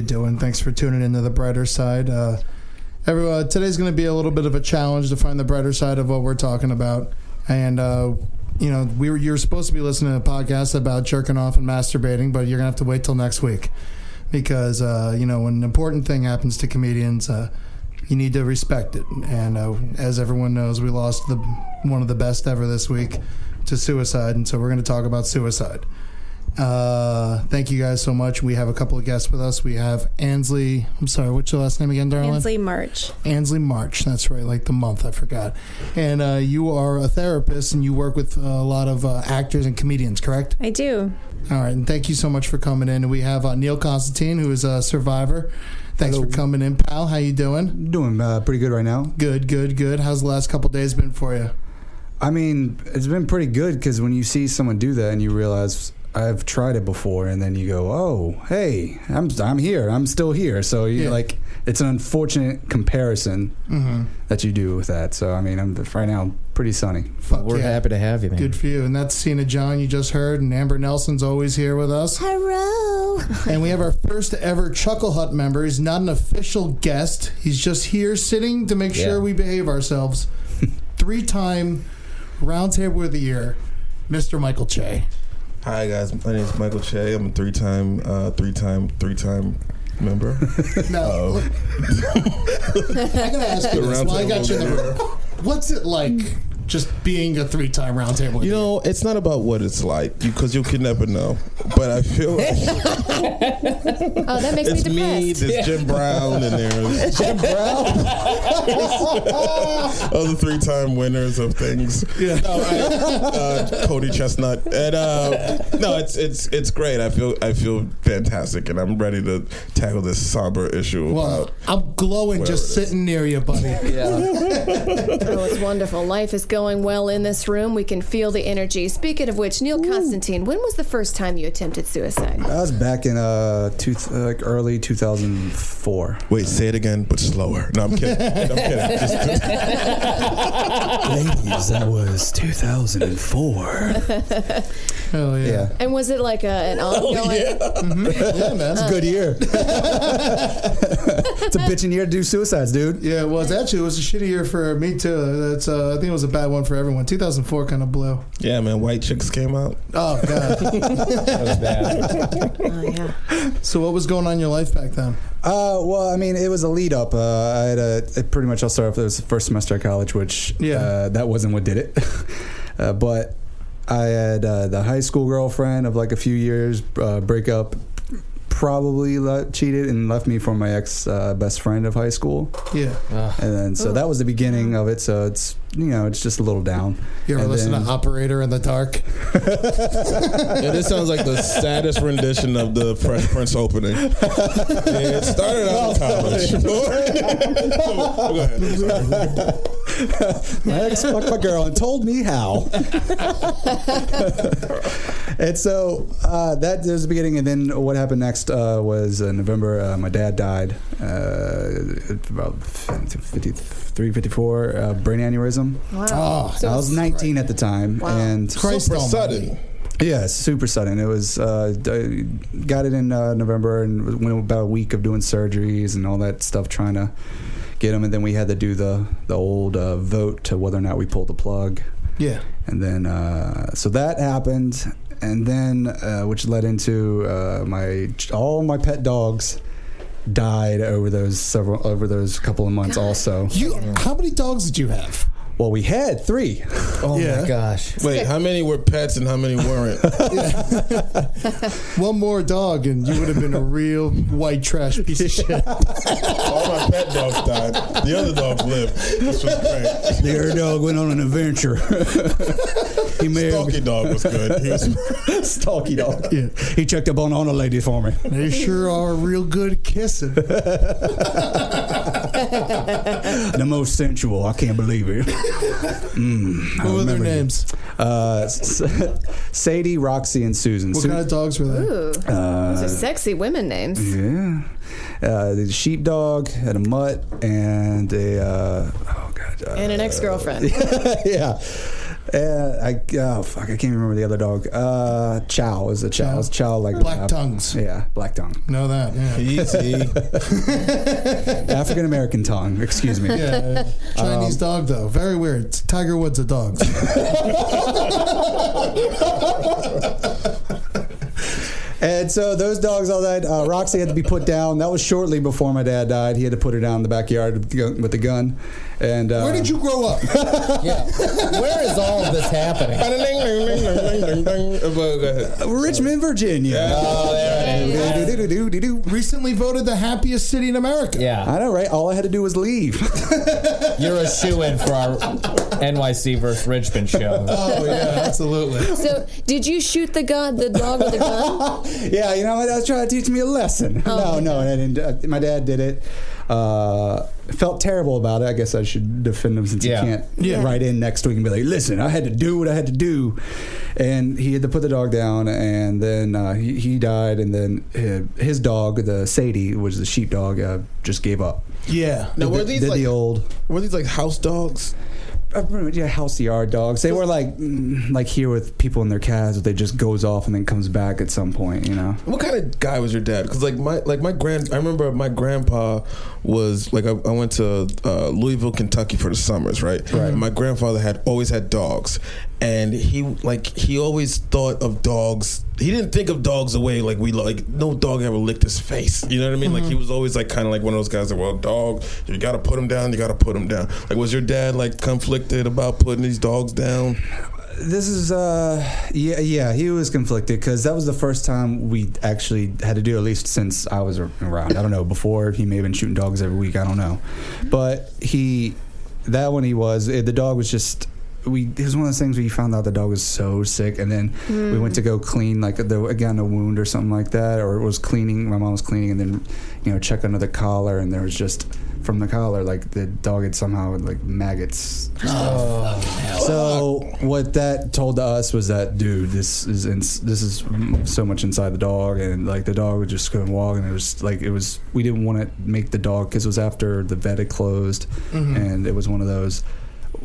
You doing? Thanks for tuning into the brighter side. Uh, everyone, today's going to be a little bit of a challenge to find the brighter side of what we're talking about. And uh, you know, we were you're supposed to be listening to a podcast about jerking off and masturbating, but you're gonna have to wait till next week because uh, you know when an important thing happens to comedians, uh, you need to respect it. And uh, as everyone knows, we lost the one of the best ever this week to suicide, and so we're going to talk about suicide. Uh, thank you guys so much. We have a couple of guests with us. We have Ansley. I'm sorry, what's your last name again, darling? Ansley March. Ansley March. That's right, like the month. I forgot. And uh, you are a therapist, and you work with a lot of uh, actors and comedians, correct? I do. All right, and thank you so much for coming in. And we have uh, Neil Constantine, who is a survivor. Thanks Hello. for coming in, pal. How you doing? Doing uh, pretty good right now. Good, good, good. How's the last couple days been for you? I mean, it's been pretty good because when you see someone do that and you realize I've tried it before, and then you go, "Oh, hey, I'm I'm here. I'm still here." So you Yeah. like it's an unfortunate comparison Mm-hmm. that you do with that. So I mean, I'm right now pretty sunny. Fuck We're yeah. happy to have you, man. Good for you. And that's Seena John you just heard, and Amber Nelson's always here with us. Hello. And we have our first ever Chuckle Hut member. He's not an official guest. He's just here sitting to make Yeah. sure we behave ourselves. Three time Roundtable of the Year, Mr. Michael Che. Hi guys, my name is Michael Che. I'm a three-time, uh, three-time, three-time member. Now, of I gotta ask you this while I got you in the room. What's it like just being a three time Roundtable? of You know, it's not about what it's like because you can never know. But I feel like Oh, that makes it's me me, depressed. there's Jim Brown, and there's Jim Brown? other three-time winners of things. Yeah. No, I, uh, Cody ChesnuTT, and uh, no, it's it's it's great. I feel I feel fantastic, and I'm ready to tackle this somber issue Well. I'm glowing just Whatever it is. sitting near you, buddy. Yeah. oh, it's wonderful. Life is going well in this room. We can feel the energy. Speaking of which, Neil Constantine, when was the first time you attempted suicide? I was back in uh, two, like early 2004. Wait, say it again, but slower. No, I'm kidding. I'm kidding. Just, Ladies, that was 2004. Hell yeah. yeah. And was it like a, an ongoing? Yeah, man. It's a good year. it's a bitching year to do suicides, dude. Yeah, it was actually it was a shitty year for me too. That's uh, I think it was a bad one for everyone. 2004 kind of blew. yeah, man. White chicks came out. Oh god. That was bad. Oh, yeah. so what was going on in your life back then? Uh, well, I mean, it was a lead up. Uh, I had a it pretty much. I'll start off. It was the first semester of college, which Yeah. uh, that wasn't what did it. uh, but I had uh, the high school girlfriend of like a few years uh, break up. Probably le- cheated and left me for my ex uh, best friend of high school, Yeah. and then so that was the beginning of it. So it's you know it's just a little down. You ever And listen then- to Operator in the Dark? Yeah, this sounds like the saddest rendition of the Fresh Prince opening. Yeah, it started out in college. Go ahead. Sorry. my ex fucked my girl and told me how. and so uh, that was the beginning. And then what happened next uh, was in November, uh, my dad died. Uh, about 53, 54, uh, brain aneurysm. Wow. Oh, So I was it's- 19 at the time. Wow. And Christ Super sudden. yeah, super sudden. It was uh, d- got it in uh, November and went about a week of doing surgeries and all that stuff, trying to get them, And then we had to do the the old uh, vote to whether or not we pulled the plug. Yeah. And then uh, so that happened, and then uh, which led into uh, my all my pet dogs died over those several over those couple of months. Also, You, how many dogs did you have? Well, we had three. Oh Yeah. my gosh. Wait, how many were pets and how many weren't? One more dog, and you would have been a real white trash piece of shit. All my pet dogs died. The other dogs lived. This was great. The other dog went on an adventure. he may have Stalky dog was good. He was Stalky dog. Yeah. He checked up on all the ladies for me. They sure are real good kissing. the most sensual. I can't believe it. Mm, I What were their names? Uh, Sadie, Roxy, and Susan. What Su- kind of dogs were they? Ooh, uh, those are sexy women names. yeah. Uh, the sheepdog and a mutt and a uh, oh god uh, And an ex-girlfriend. yeah. Uh, I oh fuck I can't remember the other dog. Uh, Chow is a Chow. Chow? It's Chow like Black uh, tongues. Yeah, black tongue. Know that, yeah. easy. African American tongue. Excuse me. Yeah, Chinese dog though, very weird. Tiger Woods of dogs. And so those dogs all died. Uh, Roxy had to be put down. That was shortly before my dad died. He had to put her down in the backyard with the with the gun. And uh, Where did you grow up? Yeah. Where is all of this happening? Richmond, Virginia. Oh, there it is. Recently voted the happiest city in America. Yeah. I know, right? All I had to do was leave. You're a shoe in for our NYC versus Richmond show. Oh yeah, absolutely. So, did you shoot the gun, the dog with a gun? yeah, you know, what? I was trying to teach me a lesson. no, no, I didn't. Uh, my dad did it. Uh, felt terrible about it. I guess I should defend him since Yeah. he can't Yeah. write in next week and be like, "Listen, I had to do what I had to do," and he had to put the dog down, and then uh, he, he died, and then his, his dog, the Sadie, which is the sheepdog, uh, just gave up. Yeah. Now, were Did- these did like the old? were these like house dogs? Uh, yeah, house yard dogs. They were like mm, like here with people in their but they just goes off and then comes back at some point, you know. What kind of guy was your dad? Because like my like my grand, I remember my grandpa was like I, I went to uh, Louisville, Kentucky for the summers, right? Right. And my grandfather had always had dogs, and he like he always thought of dogs. He didn't think of dogs the way like we like. No dog ever licked his face. You know what I mean? Like he was always like kind of like one of those guys that well, dog, you got to put him down. You got to put him down. Like was your dad like conflicted about putting these dogs down? This is uh yeah yeah he was conflicted because that was the first time we actually had to do at least since I was around. I don't know before he may have been shooting dogs every week. I don't know, but he that one he was eh, the dog was just. We it was one of those things where you found out the dog was so sick, and then we went to go clean like the again a wound or something like that, or it was cleaning. My mom was cleaning, and then you know check under the collar, and there was just from the collar like the dog had somehow like maggots oh, so what that told us was that, dude, this is in, this is so much inside the dog, and like the dog would just go and walk, and it was like it was. We didn't want to make the dog because it was after the vet had closed, mm-hmm. and it was one of those.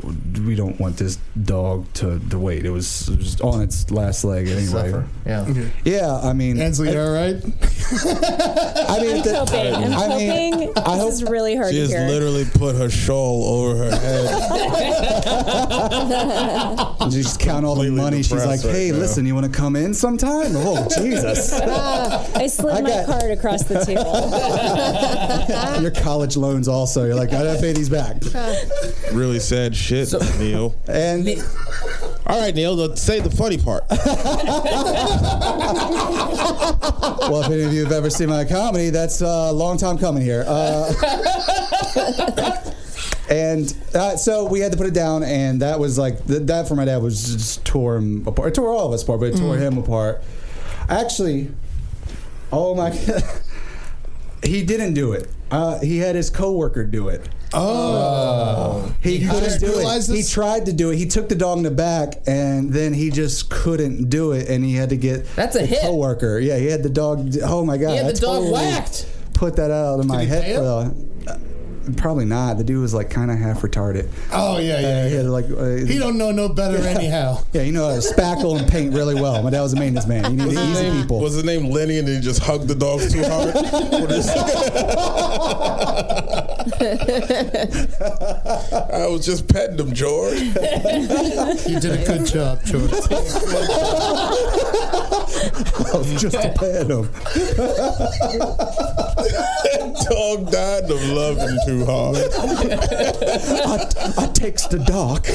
We don't want this dog to, to wait. It was, it was on its last leg anyway. Suffer. Yeah. Yeah, I mean, Ansley, you all right? I mean, I'm the- hoping. I'm I mean, hoping. I this hope- is really hard She to just hear. literally put her shawl over her head. you just count all the money. She's like, right "Hey, now. listen, you want to come in sometime?" Oh, Jesus! Ah, I slid I my got- card across the table. Your college loans also. You're like, I gotta pay these back. really sad shit, Neil. And All right, Neil, say the funny part. well, if any of you have ever seen my comedy, that's a long time coming here. Uh, and uh, so we had to put it down, and that was like th- that for my dad was just tore him apart. It tore all of us apart, but it tore him apart. Actually, oh my, he didn't do it. Uh, he had his coworker do it. Oh. He couldn't just do it. realized He this? tried to do it. He took the dog in the back, and then he just couldn't do it, and he had to get That's a the hit. coworker. Yeah, he had the dog. Oh my god! He had I the dog totally whacked. Put that out of my he head. pay For the, uh, probably not. The dude was like kind of half retarded. Oh yeah, Uh, yeah. he yeah. had like uh, He don't know no better anyhow. Yeah, you know how to spackle and paint really well. My dad was a maintenance man. You need Was the his easy name, people. was his name Lenny and he just hugged the dogs too hard? I was just petting him, George. You did a good job, George. I was just a pet him. Dog died of loving too hard. I, I takes the dog.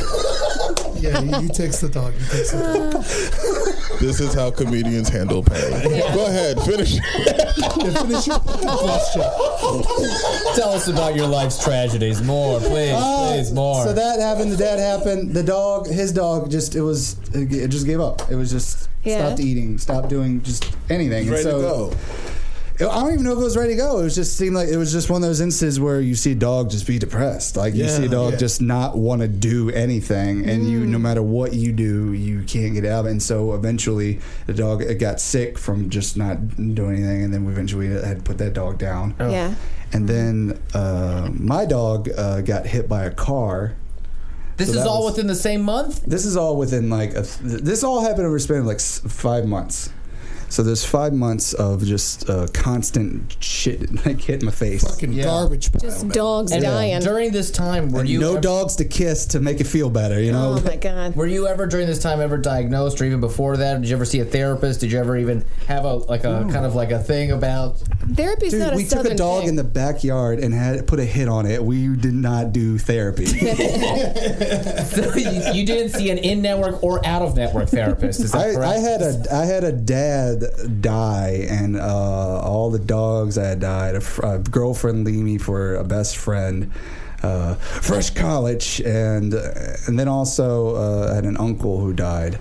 Yeah, he, he takes the dog. He takes the dog. This is how comedians handle pain. Go ahead, finish. Yeah, finish your question. Tell us about your life's tragedies. More, please, Uh, please, more. So that happened. The dad happened. The dog, his dog, just it was it just gave up. It was just Yeah. stopped eating, stopped doing just anything. And Ready to so- go. I don't even know if it was ready to go. It was just seemed like it was just one of those instances where you see a dog just be depressed. Like you Yeah, see a dog yeah. just not want to do anything, and you no matter what you do, you can't get out. And so eventually, the dog it got sick from just not doing anything, and then we eventually had to put that dog down. Yeah. And then uh, my dog uh, got hit by a car. this so is all was- within the same month. This is all within like a, this all happened over a span of like s- five months. So there's five months of just uh, constant shit like hitting my face. Fucking Yeah. garbage pile. Just man. dogs And dying. during this time, were And you no ever- dogs to kiss to make it feel better, you know. Oh my god. Were you ever during this time ever diagnosed, or even before that? Did you ever see a therapist? Did you ever even have a like a kind of like a thing about? Therapy's Dude, not a we took a dog thing. in the backyard and had put a hit on it. We did not do therapy. So you, you didn't see an in-network or out-of-network therapist. Is that I, correct? I had a I had a dad die, and uh, all the dogs I had died. A, fr- a girlfriend leave me for a best friend. Uh, fresh college, and and then also uh, I had an uncle who died,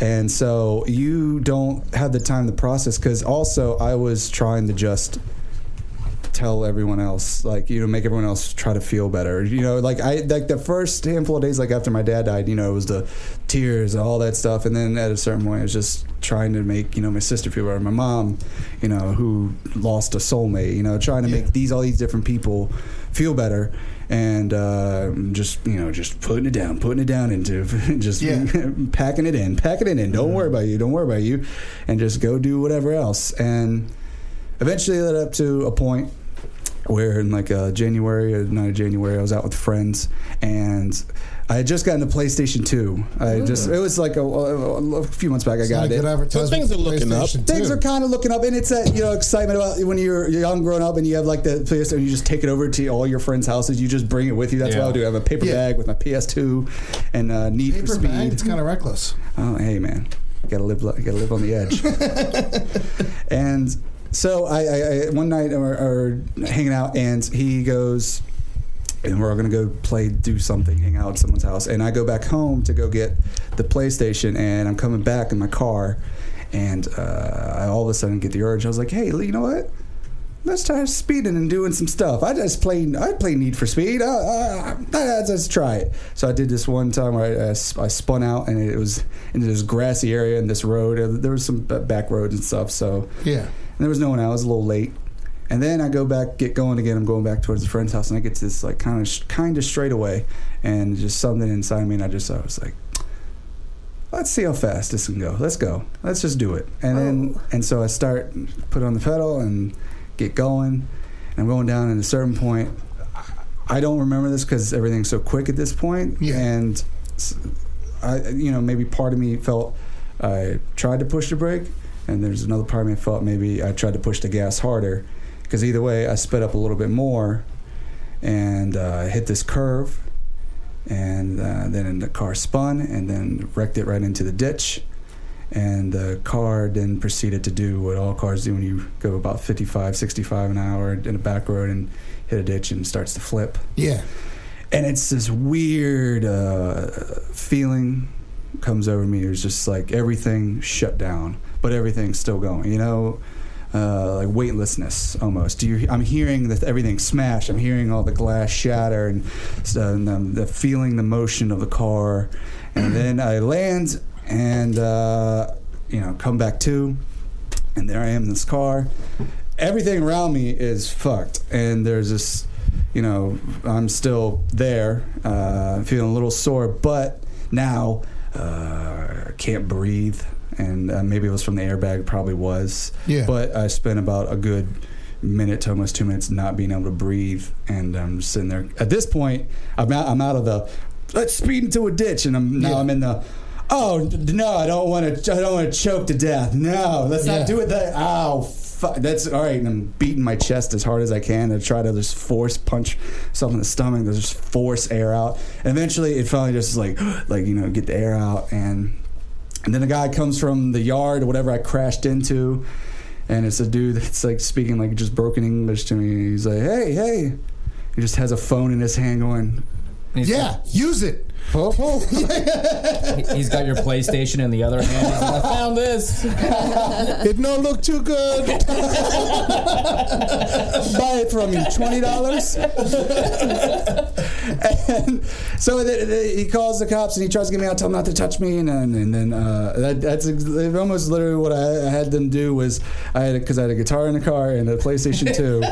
and so you don't have the time to process. Because also I was trying to just tell everyone else like you know make everyone else try to feel better. You know like i like the first handful of days like after my dad died you know it was the tears and all that stuff. And then at a certain point it was just trying to make you know my sister feel better. My mom you know who lost a soulmate you know trying to make these all these different people feel better. And uh, just you know just putting it down putting it down into just Yeah. packing it in packing it in. Don't worry about you don't worry about you. And just go do whatever else. And eventually it led up to a point where in like uh, January or not January, I was out with friends and I had just gotten a PlayStation 2. I just it was like a, a, a few months back. I Not got a it. advertisement. things are looking up. Things 2. are kind of looking up, and it's that you know excitement about when you're you're young, growing up, and you have like the PlayStation. You just take it over to all your friends' houses. You just bring it with you. That's what I'll do. I have a paper Yeah. bag with my PS2 and uh, Need for Speed. bag. It's kind of reckless. Oh, hey man, you gotta live. You gotta live on the edge. and so I, I, I one night we are hanging out, and he goes, and we're all gonna go play, do something, hang out at someone's house. And I go back home to go get the PlayStation, and I'm coming back in my car, and uh, I all of a sudden get the urge. I was like, hey, you know what? Let's try speeding and doing some stuff. I just play. I play Need for Speed. I, let's try it. So I did this one time where I, I, spun out and it was into this grassy area in this road. There was some back roads and stuff. So Yeah. And there was no one out. I was a little late. And then I go back, get going again. I'm going back towards the friend's house, and I get to this like kind of kind of straight away, and just something inside me, and I just I was like, let's see how fast this can go. Let's go. Let's just do it. And then oh. and so I start put on the pedal and get going. And I'm going down at a certain point. I don't remember this because everything's so quick at this point. Yeah. And I, you know, maybe part of me felt I tried to push the brake, and there's another part of me felt maybe I tried to push the gas harder. Because either way, I sped up a little bit more, and uh, hit this curve, and uh, then the car spun, and then wrecked it right into the ditch. And the car then proceeded to do what all cars do when you go about 55, 65 an hour in a back road and hit a ditch and starts to flip Yeah. and it's this weird uh, feeling comes over me. It's just like everything shut down, but everything's still going. You know, uh, like weightlessness almost. You, I'm hearing that everything smash. I'm hearing all the glass shatter and, so, and um, the feeling the motion of the car. And then I land and uh, you know come back to, and there I am in this car. Everything around me is fucked, and there's this. You know, I'm still there, uh, feeling a little sore, but now uh, can't breathe, and uh, maybe it was from the airbag, probably was. Yeah. But I spent about a good minute to almost two minutes not being able to breathe, and I'm sitting there. At this point, I'm out. I'm out of the let's speed into a ditch, and I'm now Yeah. I'm in the. Oh no! I don't want to. I don't want to choke to death. No, let's Yeah. not do it. That. Ow! Fuck. That's all right. And I'm beating my chest as hard as I can to try to just force punch myself in the stomach. To just force air out. And eventually, it finally just like, like you know, get the air out. And and then a guy comes from the yard or whatever I crashed into, and it's a dude that's like speaking like just broken English to me. He's like, "Hey, hey," he just has a phone in his hand going, Yeah, use it. He's got your PlayStation in the other hand. He's like, I found this. It don't look too good. buy it from you, twenty dollars. and so he calls the cops and he tries to get me out, tell them not to touch me, and then, and then uh, that, that's ex- almost literally what I, I had them do was I had because I had a guitar in the car and a PlayStation Two,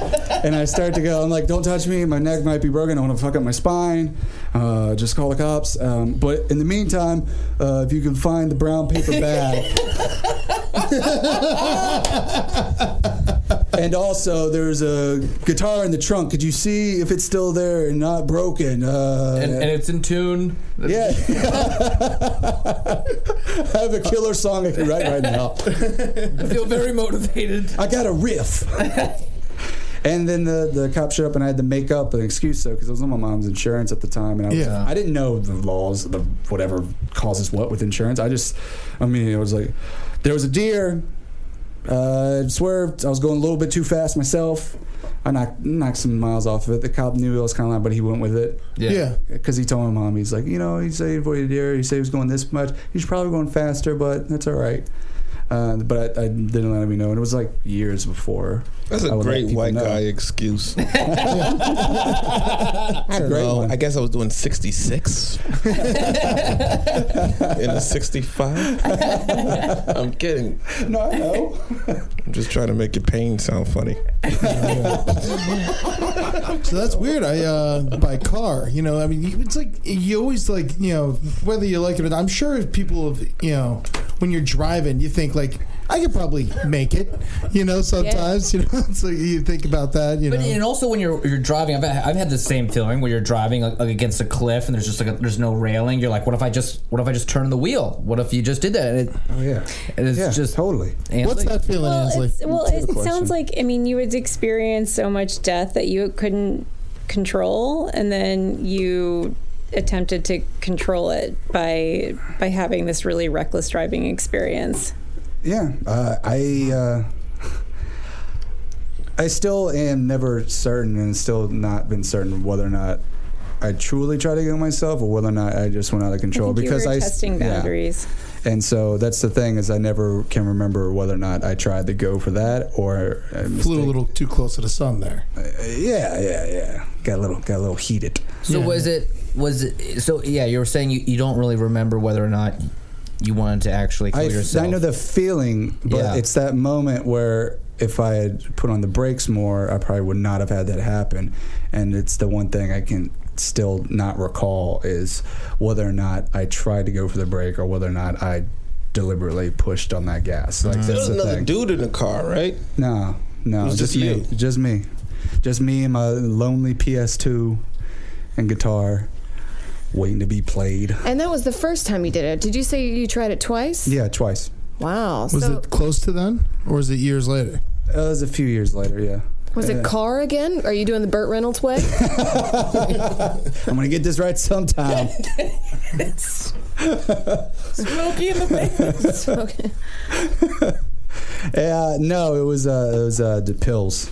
and I start to go, I'm like, don't touch me, my neck might be broken, I want to fuck up my spine, uh, just call the cops. Um, but in the meantime, uh, if you can find the brown paper bag. and also, there's a guitar in the trunk. Could you see if it's still there and not broken? Uh, And, and it's in tune. yeah. I have a killer song I can write right now. I feel very motivated. I got a riff. And then the, the cop showed up and I had to make up an excuse though because it was on my mom's insurance at the time and I, was, Yeah. I didn't know the laws the whatever causes what with insurance. I just I mean it was like there was a deer uh, swerved. I was going a little bit too fast myself. I knocked, knocked some miles off of it. The cop knew I was kind of loud but he went with it. Yeah. because he told my mom he's like you know he said he avoided a deer he said he was going this much. He's probably going faster but that's all right uh, but I, I didn't let him know and it was like years before That's a I would let great white know. guy excuse. I don't great know. one. I guess I was doing 66 in a 65. I'm kidding. no I know I'm just trying to make your pain sound funny. So that's weird. I uh, by car, you know. I mean, it's like you always like, you know, whether you like it or not. I'm sure people have, you know, when you're driving, you think like, I could probably make it. You know, sometimes, you know, so you think about that. You But know, and also when you're you're driving, I've, I've had the same feeling where you're driving like, like against a cliff and there's just like a, there's no railing. You're like, what if I just what if I just turn the wheel? What if you just did that? And it, oh yeah it's yeah just totally what's that feeling, Well, Ansley? well, it good sounds like I mean you would experience so much death that you couldn't control, and then you attempted to control it by by having this really reckless driving experience. Yeah, uh, I uh, I still am never certain, and still not been certain whether or not I truly try to kill myself or whether or not I just went out of control I think because you were I testing yeah. And so that's the thing is I never can remember whether or not I tried to go for that or I Flew a little too close to the sun there. Uh, yeah, yeah, yeah. Got a little, got a little heated. so Yeah. was it was it so yeah you were saying you, you don't really remember whether or not you wanted to actually kill I, yourself. I know the feeling, but Yeah. it's that moment where if I had put on the brakes more, I probably would not have had that happen. And it's the one thing I can still not recall is whether or not I tried to go for the brake or whether or not I deliberately pushed on that gas. Like There that's was the another thing. dude in the car, right? No, no, It was just, just me, you. just me, just me and my lonely PS2 and guitar, waiting to be played. And that was the first time you did it. Did you say you tried it twice? Yeah, twice. Wow. Was so it close to then, or was it years later? It was a few years later. Yeah. was it car again? Are you doing the Burt Reynolds way? I'm gonna get this right sometime. Smokey in the okay. Yeah, no, it was uh, it was uh, the pills.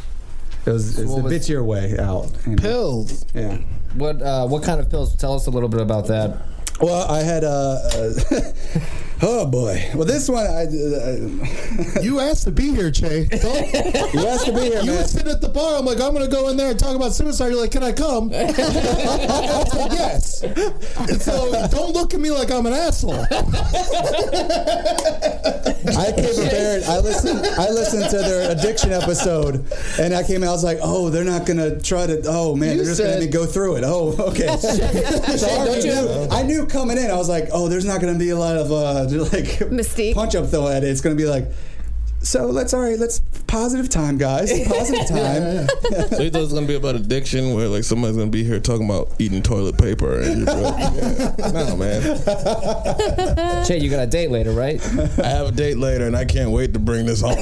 It was it's what the was- bitchier way out. you know? Pills. Yeah. What uh, what kind of pills? Tell us a little bit about that. Well, I had uh, uh, Oh boy. Well, this one I. Uh, You asked to be here, Che. Don't, you asked to be here, you man. were sitting at the bar. I'm like, I'm going to go in there and talk about suicide. You're like, can I come? I said, yes. So don't look at me like I'm an asshole. I came prepared. I listened. I listened to their addiction episode, and I came out. I was like, "Oh, they're not gonna try to. Oh man, You they're just gonna said- go through it. Oh, okay." so I, don't you knew, I knew coming in. I was like, "Oh, there's not gonna be a lot of uh, like Mystique. punch up though at it. It's gonna be like." So let's all right. Let's positive time, guys. Positive time. So you thought it's gonna be about addiction, where like somebody's gonna be here talking about eating toilet paper, and you're like, yeah. no, man. Che, you got a date later, right? I have a date later, and I can't wait to bring this home.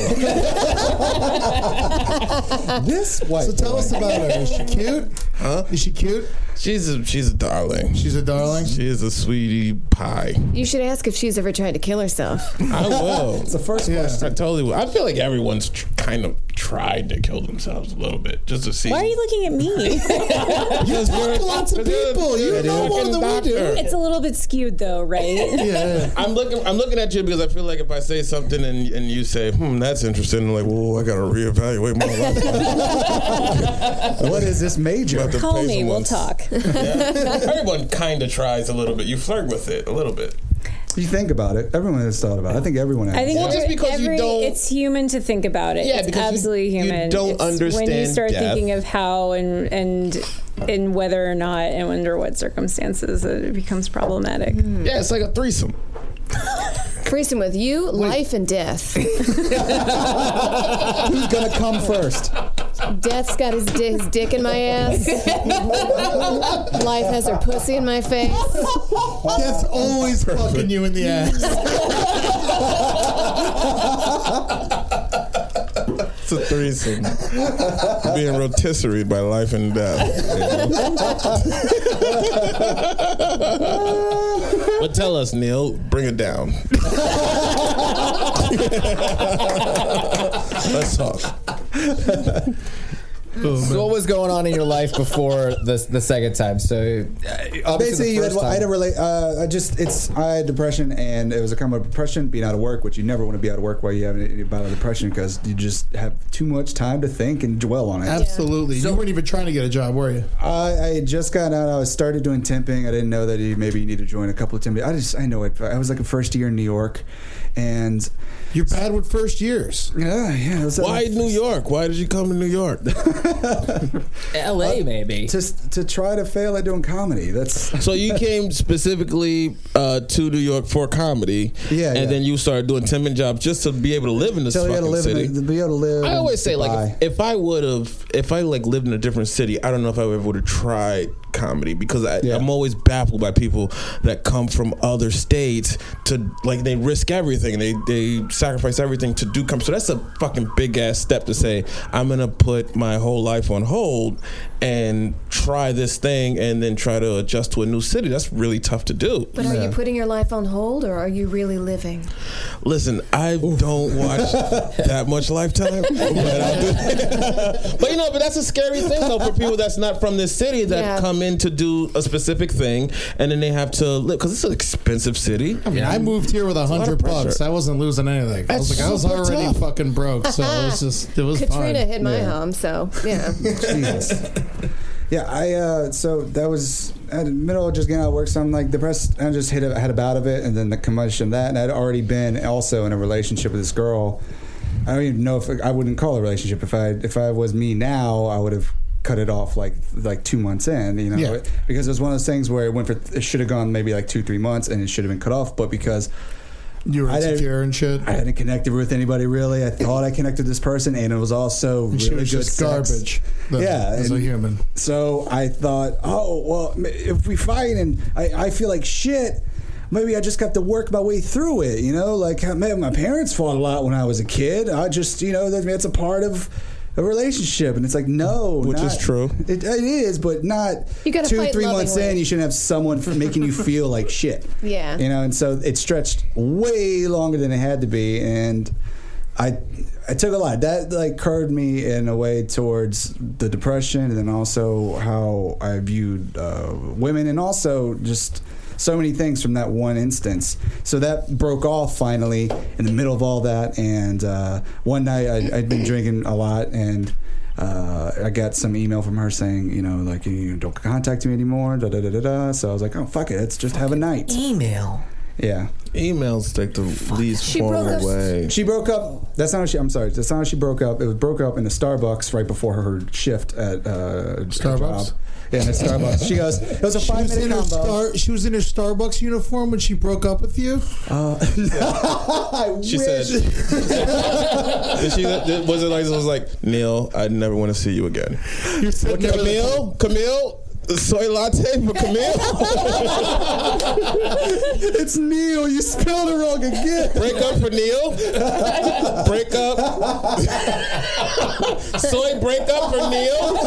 this white. So tell boy. us about her. Is she cute? Huh? Is she cute? She's a she's a darling. She's a darling. She is a sweetie pie. You should ask if she's ever tried to kill herself. I will. It's the first Yeah. question. I totally will. I feel like everyone's tr- kind of tried to kill themselves a little bit just to see. Why are you looking at me? You talk to lots of people. You know more than we do. it's a little bit skewed, though, right? Yeah, yeah. I'm looking. I'm looking at you because I feel like if I say something and, and you say, "Hmm, that's interesting," I'm like, "Well, I gotta reevaluate my life." What is this major? About to Call me. We'll someone's- talk. Everyone kind of tries a little bit. You flirt with it a little bit. If you think about it. Everyone has thought about it. I think everyone has. I think Well, just every- because you don't- it's human to think about it. Yeah, it's because you- absolutely you human. don't It's when you start death. thinking of how and and and whether or not and under what circumstances it becomes problematic. Hmm. Yeah, it's like a threesome. Threesome with you, life and death. Who's gonna come first? Death's got his, di- his dick in my ass. life has her pussy in my face. Death's always fucking you in the ass. It's a threesome. Being rotisserie by life and death. but tell us, Neil, bring it down. Let's talk. So what was going on in your life before the the second time? So uh, Basically, you had, first I had a time- relate. Uh, I just it's I had depression, and it was a kind of depression, being out of work, which you never want to be out of work while you have a bout of depression because you just have too much time to think and dwell on it. Absolutely. you weren't even trying to get a job, were you? I, I had just got out. I was started doing temping. I didn't know that you maybe you need to join a couple of temping. I just I know it. I was like a first year in New York, and You're bad with first years. yeah, yeah. It was, Why New York? Why did you come to New York? L.A. maybe. Just to try to fail at doing comedy. That's So you came specifically uh, to New York for comedy, Yeah, and yeah. then you started doing temping jobs just to be able to live in this tell fucking to live. city. In, to be able to live. I always say like Dubai. if, if I would have if I like lived in a different city, I don't know if I ever would have tried comedy because I, Yeah. I'm always baffled by people that come from other states to like they risk everything, they they sacrifice everything to do comedy. So that's a fucking big ass step to say I'm gonna put my whole life on hold and try this thing and then try to adjust to a new city. That's really tough to do. But are you putting your life on hold or are you really living? Listen, I don't watch that much Lifetime, but, I do. but you know, but that's a scary thing though for people that's not from this city that Yeah. come in to do a specific thing and then they have to live because it's an expensive city. I mean, I moved here with a hundred pressure. bucks. I wasn't losing anything. I was That's like, I was super already tough. fucking broke, so it was just, it was Katrina fine. hit my Yeah. home, so yeah. Jesus. Yeah, I uh, so that was at the middle of just getting out of work. So I'm like depressed. I just hit a, had a bout of it, and then the combustion of that, and I'd already been also in a relationship with this girl. I don't even know if I wouldn't call it a relationship. If I if I was me now, I would have cut it off like like two months in. You know, Yeah. because it was one of those things where it went for it should have gone maybe like two three months, and it should have been cut off. But because You were insecure and shit. I hadn't connected with anybody really. I thought I connected this person, and it was also And really she was good just sex. garbage. Yeah, as a human. So I thought, oh well, if we fight and I, I feel like shit, maybe I just have to work my way through it. You know, like maybe my parents fought a lot when I was a kid. I just, you know, that's a part of a relationship, and it's like no, Which is true. It, it is, but not You gotta two, fight three months in. You shouldn't have someone f- making you feel like shit. Yeah. you know, and so it stretched way longer than it had to be, and I I took a lot. That like curved me in a way towards the depression, and then also how I viewed uh, women, and also just so many things from that one instance. So that broke off finally in the middle of all that. And uh, one night I, I'd been drinking a lot and. Uh, I got some email from her saying, you know, like you don't contact me anymore. Da da da da da. So I was like, oh fuck it, let's just have a night. Email. Yeah. Emails like the least She broke formal way. She broke up. That's not how she. I'm sorry. That's not how she broke up. It was broke up in a Starbucks right before her shift at uh, Starbucks? job. Yeah, in a Starbucks. She goes. It was a She five was, in minute her combo. star, she was in her Starbucks uniform when she broke up with you. Uh, I She wish. said, Did she, was it like this? Was like Neil, I never want to see you again. You said never- Camille, Camille, soy latte for Camille. "It's Neil. You spelled it wrong again." Break up for Neil. Break up. soy break up for Neil.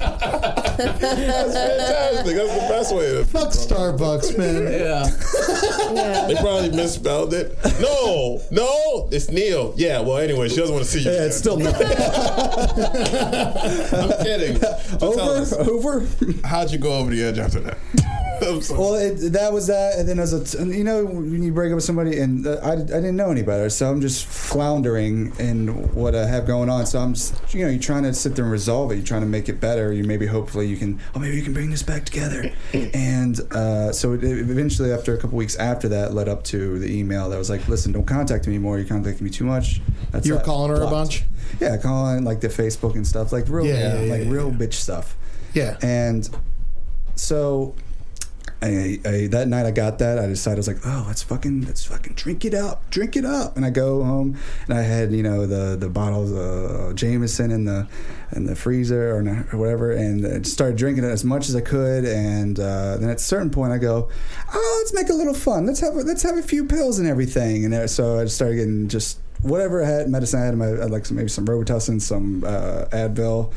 That's fantastic. That's the best way to. Fuck Starbucks, man. Yeah. They probably misspelled it. No, no, it's Neil. Yeah. Well, anyway, she doesn't want to see you. Yeah, it's still nothing. I'm kidding. But tell us, over, over. how'd you go over the edge after that? I'm sorry. Well, it, that was that, and then as a, t- you know, when you break up with somebody, and uh, I, I didn't know any better, so I'm just floundering in what I have going on. So I'm just, you know, you're trying to sit there and resolve it. You're trying to make it better. You maybe, hopefully, you can, oh, maybe you can bring this back together. and uh, so it, it eventually, after a couple weeks after that, led up to the email that was like, listen, don't contact me anymore. You're contacting me too much. That's You were that. calling her a bunch? Yeah, calling like the Facebook and stuff, like real, Yeah, yeah, like yeah, real yeah. bitch stuff. Yeah. And so I, I that night I got that. I decided I was like, oh, let's fucking let's fucking drink it up, drink it up. And I go home and I had you know the the bottles of Jameson in the in the freezer or, whatever, and I started drinking it as much as I could. And uh, then at a certain point I go, oh, let's make a little fun. Let's have a, let's have a few pills and everything. And so I started getting just whatever I had medicine I had, my, I had like some, maybe some Robitussin, some uh, Advil,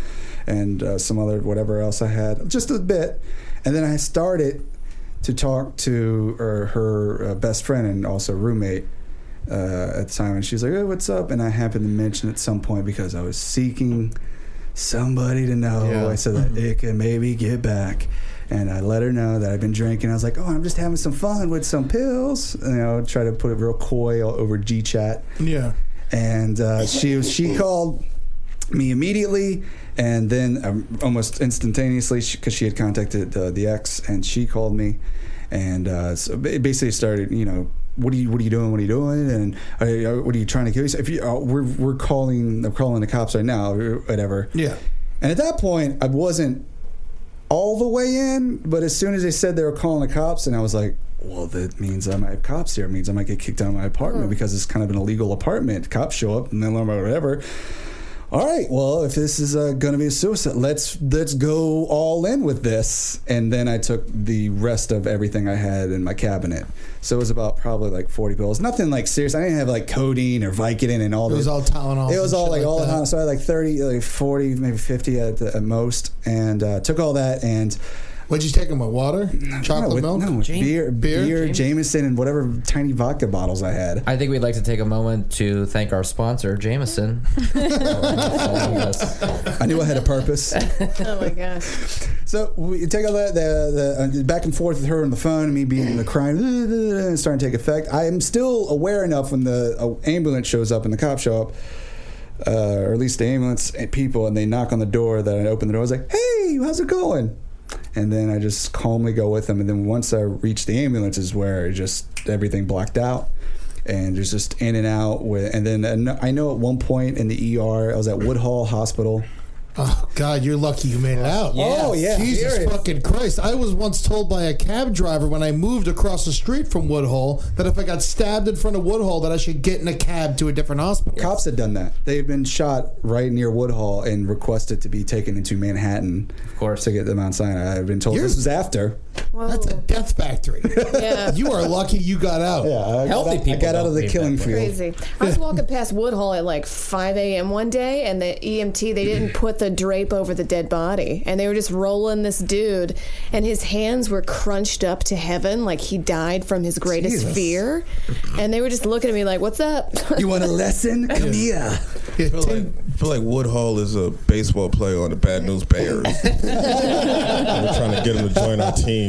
and uh, some other whatever else I had, just a bit. And then I started to talk to her, her uh, best friend and also roommate uh, at the time, and she's like, "Hey, what's up?" And I happened to mention at some point because I was seeking somebody to know. Yeah. I said that it could maybe get back. And I let her know that I've been drinking. I was like, "Oh, I'm just having some fun with some pills." You know, try to put it real coy all over G chat Yeah. and uh, she she called me immediately and then um, almost instantaneously because she, had contacted uh, the ex and she called me and uh, so ba- basically started you know what are you what are you doing? What are you doing? And are, you- what are you trying to kill yourself if you uh, we're we're calling they're calling the cops right now or whatever. Yeah. and at that point I wasn't all the way in but as soon as they said they were calling the cops and I was like well that means I might have cops here. It means I might get kicked out of my apartment because it's kind of an illegal apartment. Cops show up and then learn about whatever all right well if this is uh, going to be a suicide let's let's go all in with this and then i took the rest of everything i had in my cabinet so it was about probably like 40 pills nothing like serious i didn't have like codeine or vicodin and all that. It was this all Tylenol. it was all shit like all the that. time. So I had like 30, like 40, maybe 50 at, the, at most, and uh, took all that and What'd you take them with? Water? Chocolate no, with, milk? no, Jam- beer, beer? beer, Jameson, and whatever tiny vodka bottles I had. I think we'd like to take a moment to thank our sponsor, Jameson. I knew I had a purpose. Oh my gosh. So we take all that, the, the uh, back and forth with her on the phone, and me being in the crying, and starting to take effect. I am still aware enough when the uh, ambulance shows up and the cops show up, uh, or at least the ambulance people, and they knock on the door. That I open the door. I was like, "Hey, how's it going?" And then I just calmly go with them. And then once I reach the ambulance, is where just everything blacked out. And there's just in and out with, and then I know at one point in the ER, I was at Woodhull Hospital. Oh God, you're lucky you made it out. Oh, yeah. Jesus Serious. fucking Christ! I was once told by a cab driver when I moved across the street from Woodhull that if I got stabbed in front of Woodhull, that I should get in a cab to a different hospital. Cops had done that. They've been shot right near Woodhull and requested to be taken into Manhattan. Of course. To get to Mount Sinai. I've been told You're- this was after. Whoa. That's a death factory. yeah. you are lucky you got out. Yeah, I Healthy got, I people got out of the killing field. Crazy. I was walking past Woodhull at like 5 a.m. one day, and the EMT they didn't put the drape over the dead body, and they were just rolling this dude, and his hands were crunched up to heaven, like he died from his greatest Jesus. fear, and they were just looking at me like, "What's up?" You want a lesson? Come here. Yeah, I feel, Tim- like, I feel like Woodhull is a baseball player on the Bad News Bears. We're trying to get him to join our team.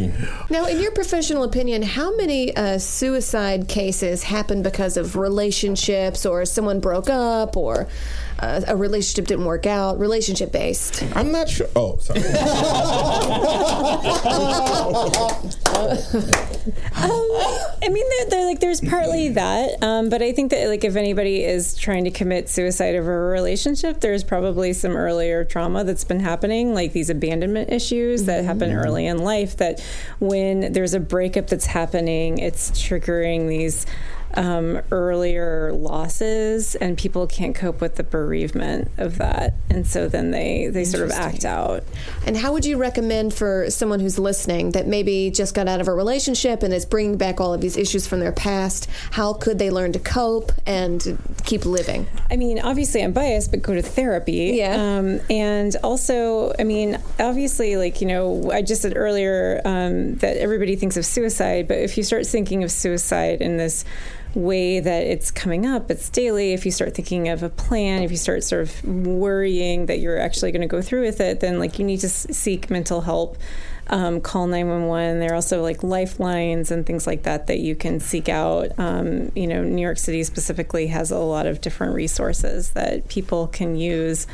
Now, in your professional opinion, how many uh, suicide cases happen because of relationships or someone broke up or uh, a relationship didn't work out, relationship based? I'm not sure. Oh, sorry. I mean, they're, they're like there's partly that, um, but I think that like if anybody is trying to commit suicide over a relationship, there's probably some earlier trauma that's been happening, like these abandonment issues that happen early in life. That when there's a breakup that's happening, it's triggering these um, earlier losses, and people can't cope with the bereavement of that, and so then they they sort of act out. And how would you recommend for someone who's listening that maybe just got out of a relationship and is bringing back all of these issues from their past? How could they learn to cope and keep living? I mean, obviously, I'm biased, but go to therapy. Yeah. Um, and also, I mean, obviously, like, you know, I just said earlier um, that everybody thinks of suicide, but if you start thinking of suicide in this way that it's coming up, it's daily, if you start thinking of a plan, if you start sort of worrying that you're actually going to go through with it, then like you need to s- seek mental help. Um, call 911. There are also like lifelines and things like that that you can seek out. Um, you know, New York City specifically has a lot of different resources that people can use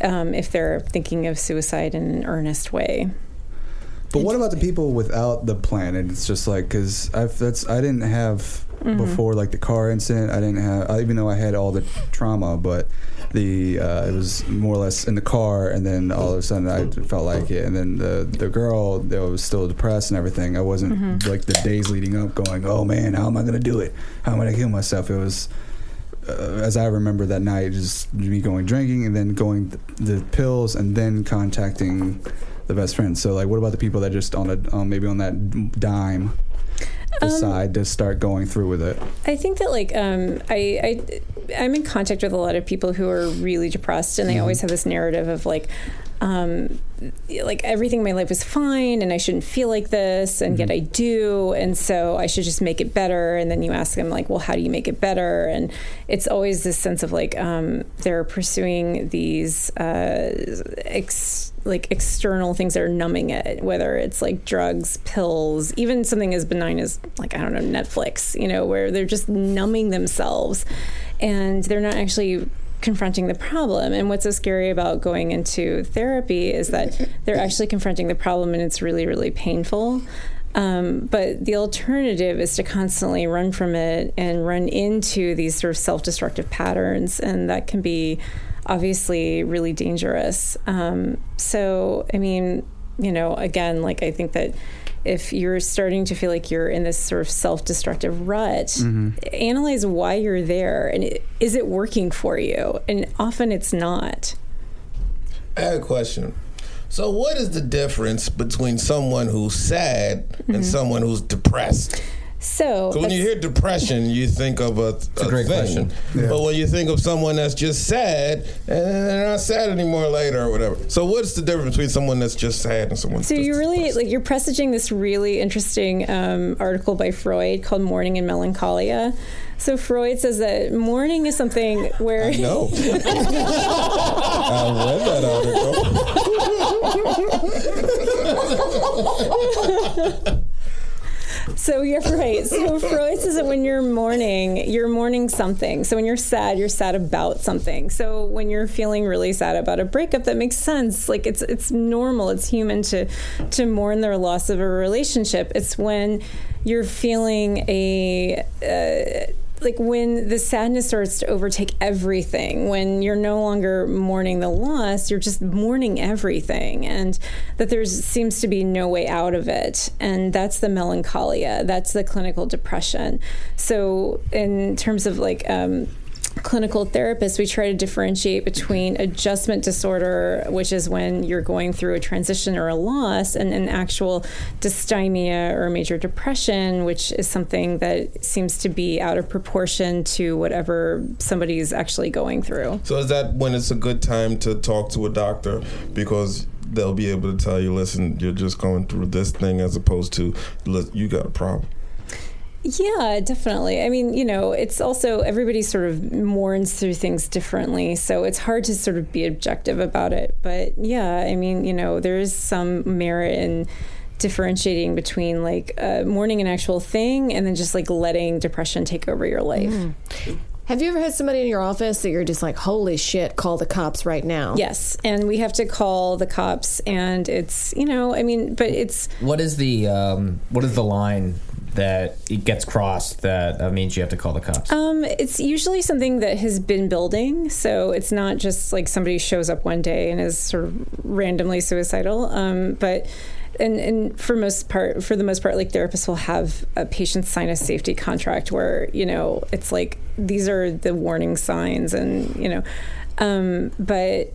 um, if they're thinking of suicide in an earnest way. But what about the people without the plan? And it's just like because that's I didn't have before like the car incident. I didn't have even though I had all the trauma, but the uh, it was more or less in the car, and then all of a sudden I felt like it, and then the the girl that was still depressed and everything. I wasn't like the days leading up going, oh man, how am I gonna do it? How am I gonna kill myself? It was uh, as I remember that night, just me going drinking and then going th- the pills and then contacting the best friend. So like, what about the people that just on a on maybe on that dime decide to start going through with it? I think that like um, I, I I'm in contact with a lot of people who are really depressed, and they always have this narrative of like. Um, like everything in my life was fine and I shouldn't feel like this and yet I do. And so I should just make it better. And then you ask them like well how do you make it better? And it's always this sense of like um, they're pursuing these uh, ex- like external things that are numbing it whether it's like drugs pills even something as benign as like I don't know Netflix you know where they're just numbing themselves. And they're not actually confronting the problem. And what's so scary about going into therapy is that they're actually confronting the problem and it's really, really painful. Um, but the alternative is to constantly run from it and run into these sort of self destructive patterns. And that can be obviously really dangerous. Um, so, I mean, you know, again, like I think that if you're starting to feel like you're in this sort of self-destructive rut, mm-hmm. analyze why you're there and i- is it working for you? And often it's not. I have a question. So, what is the difference between someone who's sad and mm-hmm. someone who's depressed? So, So when you hear depression, you think of a, a, a great thing. question. But when you think of someone that's just sad and they're not sad anymore later or whatever. So what's the difference between someone that's just sad and someone? so that's you're really depressed? like you're presaging this really interesting um, article by Freud called "Mourning and Melancholia." So Freud says that mourning is something where No. I read that article. So you're right. So Freud says that when you're mourning, you're mourning something. So when you're sad, you're sad about something. So when you're feeling really sad about a breakup, that makes sense. Like it's it's normal. It's human to to mourn the loss of a relationship. It's when you're feeling a uh, like when the sadness starts to overtake everything, when you're no longer mourning the loss, you're just mourning everything, and that there seems to be no way out of it. And that's the melancholia, that's the clinical depression. So, in terms of like, um, clinical therapists, we try to differentiate between adjustment disorder, which is when you're going through a transition or a loss, and an actual dysthymia or major depression, which is something that seems to be out of proportion to whatever somebody's actually going through. So is that when it's a good time to talk to a doctor because they'll be able to tell you, listen, you're just going through this thing as opposed to "Look, you got a problem. Yeah, definitely. I mean, you know, it's also everybody sort of mourns through things differently, so it's hard to sort of be objective about it. But yeah, I mean, you know, there is some merit in differentiating between like uh, mourning an actual thing and then just like letting depression take over your life. Have you ever had somebody in your office that you're just like, holy shit, call the cops right now? Yes, and we have to call the cops, and it's you know, I mean, but it's What is the um, what is the line that it gets crossed that uh, means you have to call the cops? Um, it's usually something that has been building, so it's not just like somebody shows up one day and is sort of randomly suicidal. Um, but and and for most part, for the most part, like therapists will have a patient sign a safety contract where you know it's like these are the warning signs, and you know, um, but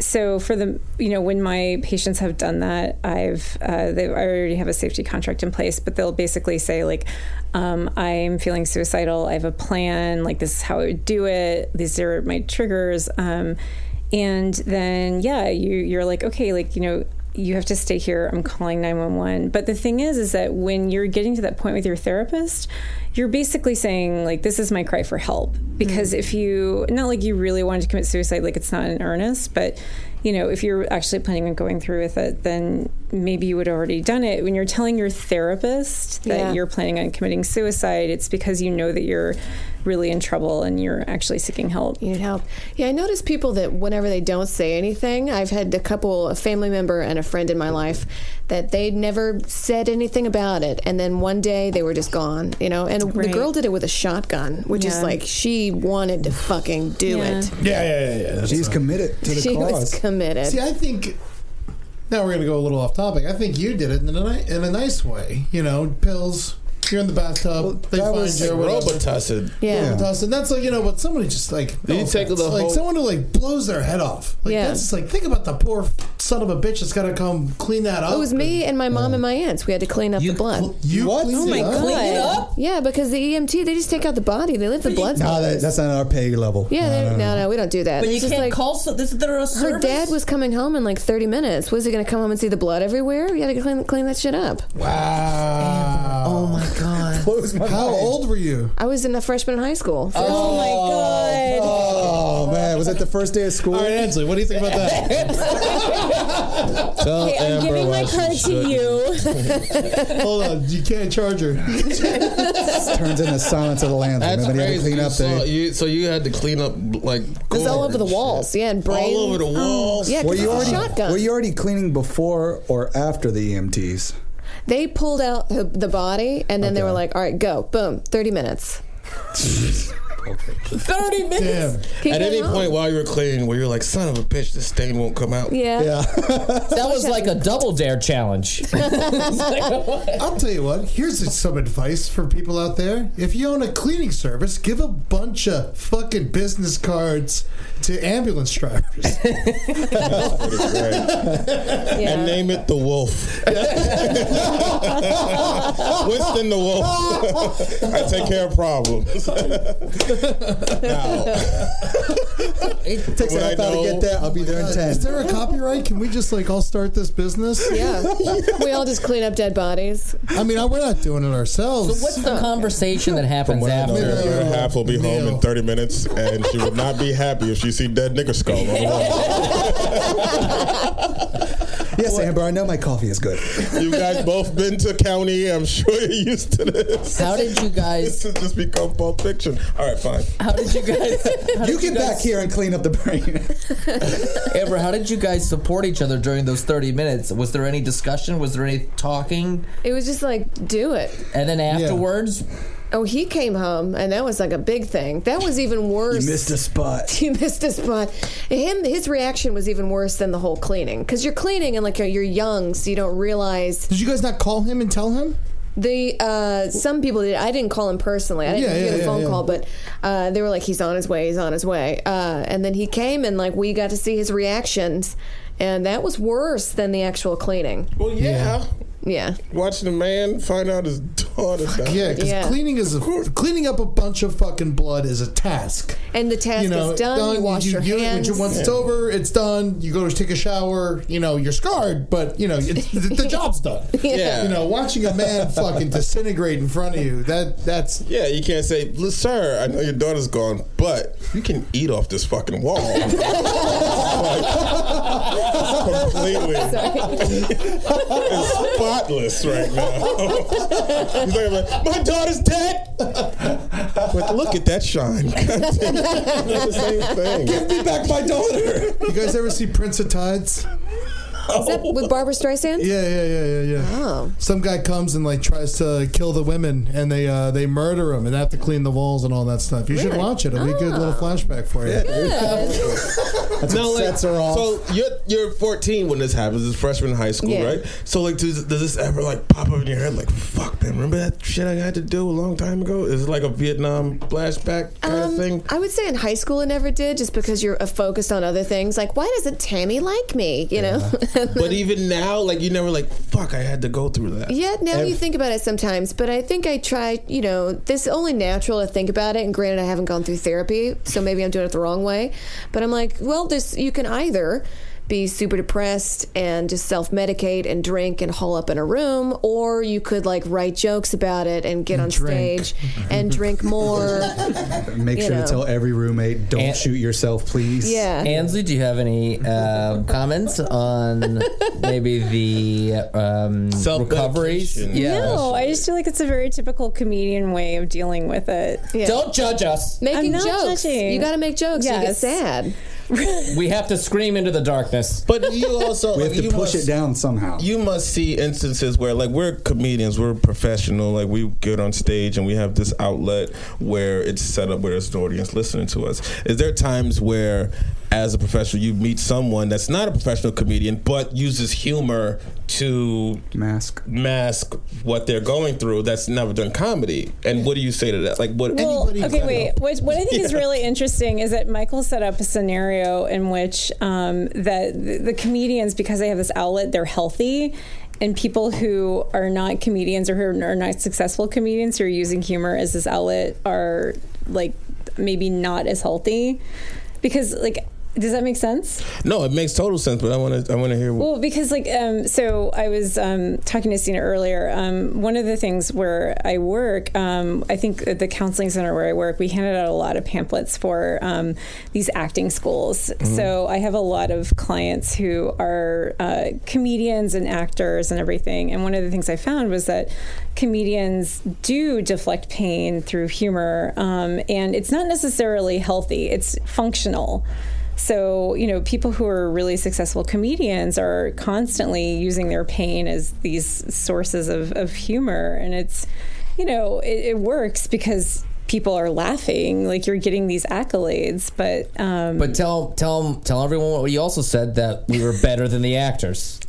so for the you know when my patients have done that i've uh, they already have a safety contract in place but they'll basically say like um, i'm feeling suicidal. I have a plan. Like this is how i would do it. These are my triggers. Um, and then yeah you you're like okay like you know you have to stay here. I'm calling 911 but the thing is is that when you're getting to that point with your therapist you're basically saying like this is my cry for help. Because mm-hmm. if you not like you really wanted to commit suicide like it's not in earnest but you know if you're actually planning on going through with it then maybe you would have already done it. When you're telling your therapist that Yeah. you're planning on committing suicide it's because you know that you're really in trouble and you're actually seeking help You need help. Yeah, I notice people that whenever they don't say anything, I've had a couple, a family member and a friend in my life, that they never said anything about it, and then one day they were just gone. You know, and the girl did it with a shotgun, which is like she wanted to fucking do Yeah. it. Yeah, yeah, yeah, yeah. She's not- committed to the She cause. was committed. See, I think now we're gonna go a little off topic. I think you did it in a ni- in a nice way. You know, pills. You're in the bathtub. they that find was you or whatever. Robitussin. yeah. Robitussin. That's like you know, but somebody just like Do you take the like whole- someone who like blows their head off. Like Yeah. that's just like think about the poor son of a bitch that's got to come clean that up. It was me and my mom and my aunts. We had to clean up You the blood. You What? cleaned Oh my? God. Clean it up? Yeah, because the EMT they just take out the body. They leave the blood. No, that, that's not our pay level. yeah, no, no, no, no. no, we don't do that. But you It's just can't like, call. So, this, there a Her dad was coming home in like 30 minutes. Was he going to come home and see the blood everywhere? You had to clean, clean that shit up. Wow. Oh my god! Close my How mind. old were you? I was in the freshman in high school. Oh, oh my god Oh man, was that the first day of school? All right, Ansley, what do you think about that? Tell Okay, I'm Amber giving my she card to you. Hold on, you can't charge her. Turns into Silence of the Lambs. That's Remember they had to crazy. clean You up saw- the. you- so you had to clean up like It was all over the walls. shit. Yeah, and brains. all over the um, walls. Yeah, Were 'cause you already shotgun. were you already cleaning before or after the EMTs? They pulled out the, body, and then they were like, all right, go. Boom. 30 minutes. Thirty minutes. Damn. Keep At any point while you were cleaning, where you're like, "Son of a bitch, this stain won't come out." Yeah. Yeah. That was like a double dare challenge. I'll tell you what. Here's some advice for people out there. If you own a cleaning service, give a bunch of fucking business cards to ambulance drivers. Yeah. And name it the Wolf. Winston the Wolf. I take care of problems. Now, It takes Would a I half hour to know? get there. I'll be there in ten. Is there a copyright? Can we just like all start this business? yeah. we all just clean up dead bodies. I mean, we're not doing it ourselves. So what's the conversation that happens when I know after? your, your half will be home in 30 minutes, and she would not be happy if she see dead nigger skull. on the wall. Yes, Amber. I know my coffee is good. you guys both been to county. I'm sure you're used to this. How did you guys? This guys? has just become Pulp Fiction. All right, fine. How did you guys? how You did get guys- back here and clean up the brain. Amber, how did you guys support each other during those 30 minutes? Was there any discussion? Was there any talking? It was just like, do it. And then afterwards, Oh, he came home, and that was like a big thing. That was even worse. you missed a spot. He missed a spot. Him, his reaction was even worse than the whole cleaning because you're cleaning and like you're, you're young, so you don't realize Did you guys not call him and tell him? the. Uh, some people did. I didn't call him personally. I didn't Yeah, hear yeah, the yeah, phone yeah. call, but uh, they were like, "He's on his way. He's on his way." Uh, and then he came, and like we got to see his reactions, and that was worse than the actual cleaning. Well, yeah. Yeah. Watching a man find out his hard is that? Yeah, because Yeah. cleaning is a, cleaning up a bunch of fucking blood is a task. And the task you know, is done. You wash your you- hands. Once it's over, it's done. You go to take a shower. You know, you're scarred, but you know it's, the, the job's done. Yeah. You know, watching a man fucking disintegrate in front of you that that's Yeah, you can't say, "Look, sir, I know your daughter's gone, but you can eat off this fucking wall. Like, completely it's spotless right now. He's like, like, my daughter's dead. But look at that shine. The same thing. Give me back my daughter. You guys ever see Prince of Tides? Is that with Barbra Streisand? Yeah, yeah, yeah, yeah, yeah. Oh. Some guy comes and like tries to kill the women, and they uh, they murder him, and they have to clean the walls and all that stuff. You should Really? watch it; it'll be a good little flashback for you. That's No, what like, sets her off. so you're you're 14 when this happens. It's freshman in high school, Yeah. right? So like, does, does this ever like pop up in your head? Like, fuck, man, remember that shit I had to do a long time ago? Is it like a Vietnam flashback kind of Um, thing? I would say in high school it never did, just because you're uh, focused on other things. Like, why doesn't Tammy like me? You know. But even now, like, you never like, fuck, I had to go through that. Yeah, now you think about it sometimes, but I think I try, you know, this is only natural to think about it. And granted, I haven't gone through therapy, so maybe I'm doing it the wrong way. But I'm like, well, this you can either be super depressed and just self medicate and drink and haul up in a room, or you could like write jokes about it and get on drink. stage and drink more. Make sure know. to tell every roommate, don't And- shoot yourself, please. Yeah. Ansley, do you have any uh, comments on maybe the um, recoveries? Self-medication. Yeah. No, I just feel like it's a very typical comedian way of dealing with it. Yeah. Don't judge us. Making I'm not jokes. judging. You got to make jokes. You get sad. We have to scream into the darkness. But you also We have to you push must- it down somehow. You must see instances where, like, we're comedians, we're professional, like, we get on stage and we have this outlet where it's set up where there's an audience listening to us. Is there times where, as a professional, you meet someone that's not a professional comedian but uses humor to Mask. mask what they're going through that's never done comedy? And what do you say to that? Like, what? Well, Anybody okay, wait. What, what I think is really interesting is that Michael set up a scenario in which um, that the, the comedians, because they have this outlet, they're healthy. And people who are not comedians or who are not successful comedians who are using humor as this outlet are like maybe not as healthy. Because, like, does that make sense? No, it makes total sense, but I want to. I want to hear. Well, because like, um, so I was um, talking to Seena earlier. Um, one of the things where I work, um, I think at the counseling center where I work, we handed out a lot of pamphlets for um, these acting schools. So I have a lot of clients who are uh, comedians and actors and everything. And one of the things I found was that comedians do deflect pain through humor, um, and it's not necessarily healthy. It's functional. So, you know, people who are really successful comedians are constantly using their pain as these sources of, of humor. And it's, you know, it, it works because people are laughing, like you're getting these accolades. But, um, But tell tell tell everyone what you also said that we were better than the actors.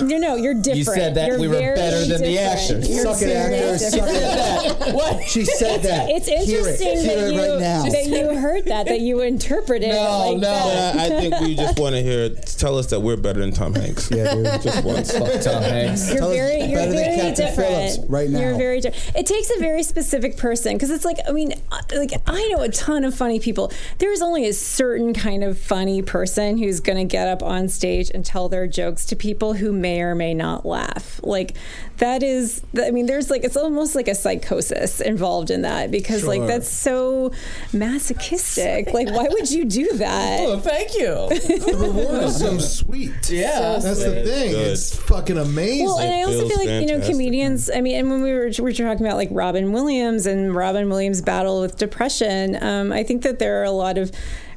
No, no, you're different. You said that You're we were better than the actors. You're Suck it, very actors. Suck it. That. What? She said that. It's Hear it. interesting Hear that it you right now. that you heard that that you interpreted No, it like no. that. I think we just want to hear. Tell us that we're better than Tom Hanks. Yeah, dude. just once. Fuck Tom Hanks. You're Tell us very, you're better very Captain different. Phillips right now. You're very different. It takes a very specific person because it's like, I mean, uh, like I know a ton of funny people. There is only a certain kind of funny person who's going to get up on stage and tell their jokes to people who may or may not laugh. Like that is, I mean, there's like it's almost like a psychosis involved in that because like that's so masochistic. like, why would you do that? Oh, thank you. The reward is so sweet. Yeah. That's the thing. Good. It's fucking amazing. Well, and I also feel like you know comedians. I mean, and when we were we were talking about like Robin Williams and Robin Williams' battle with depression, um, I think that there are a lot of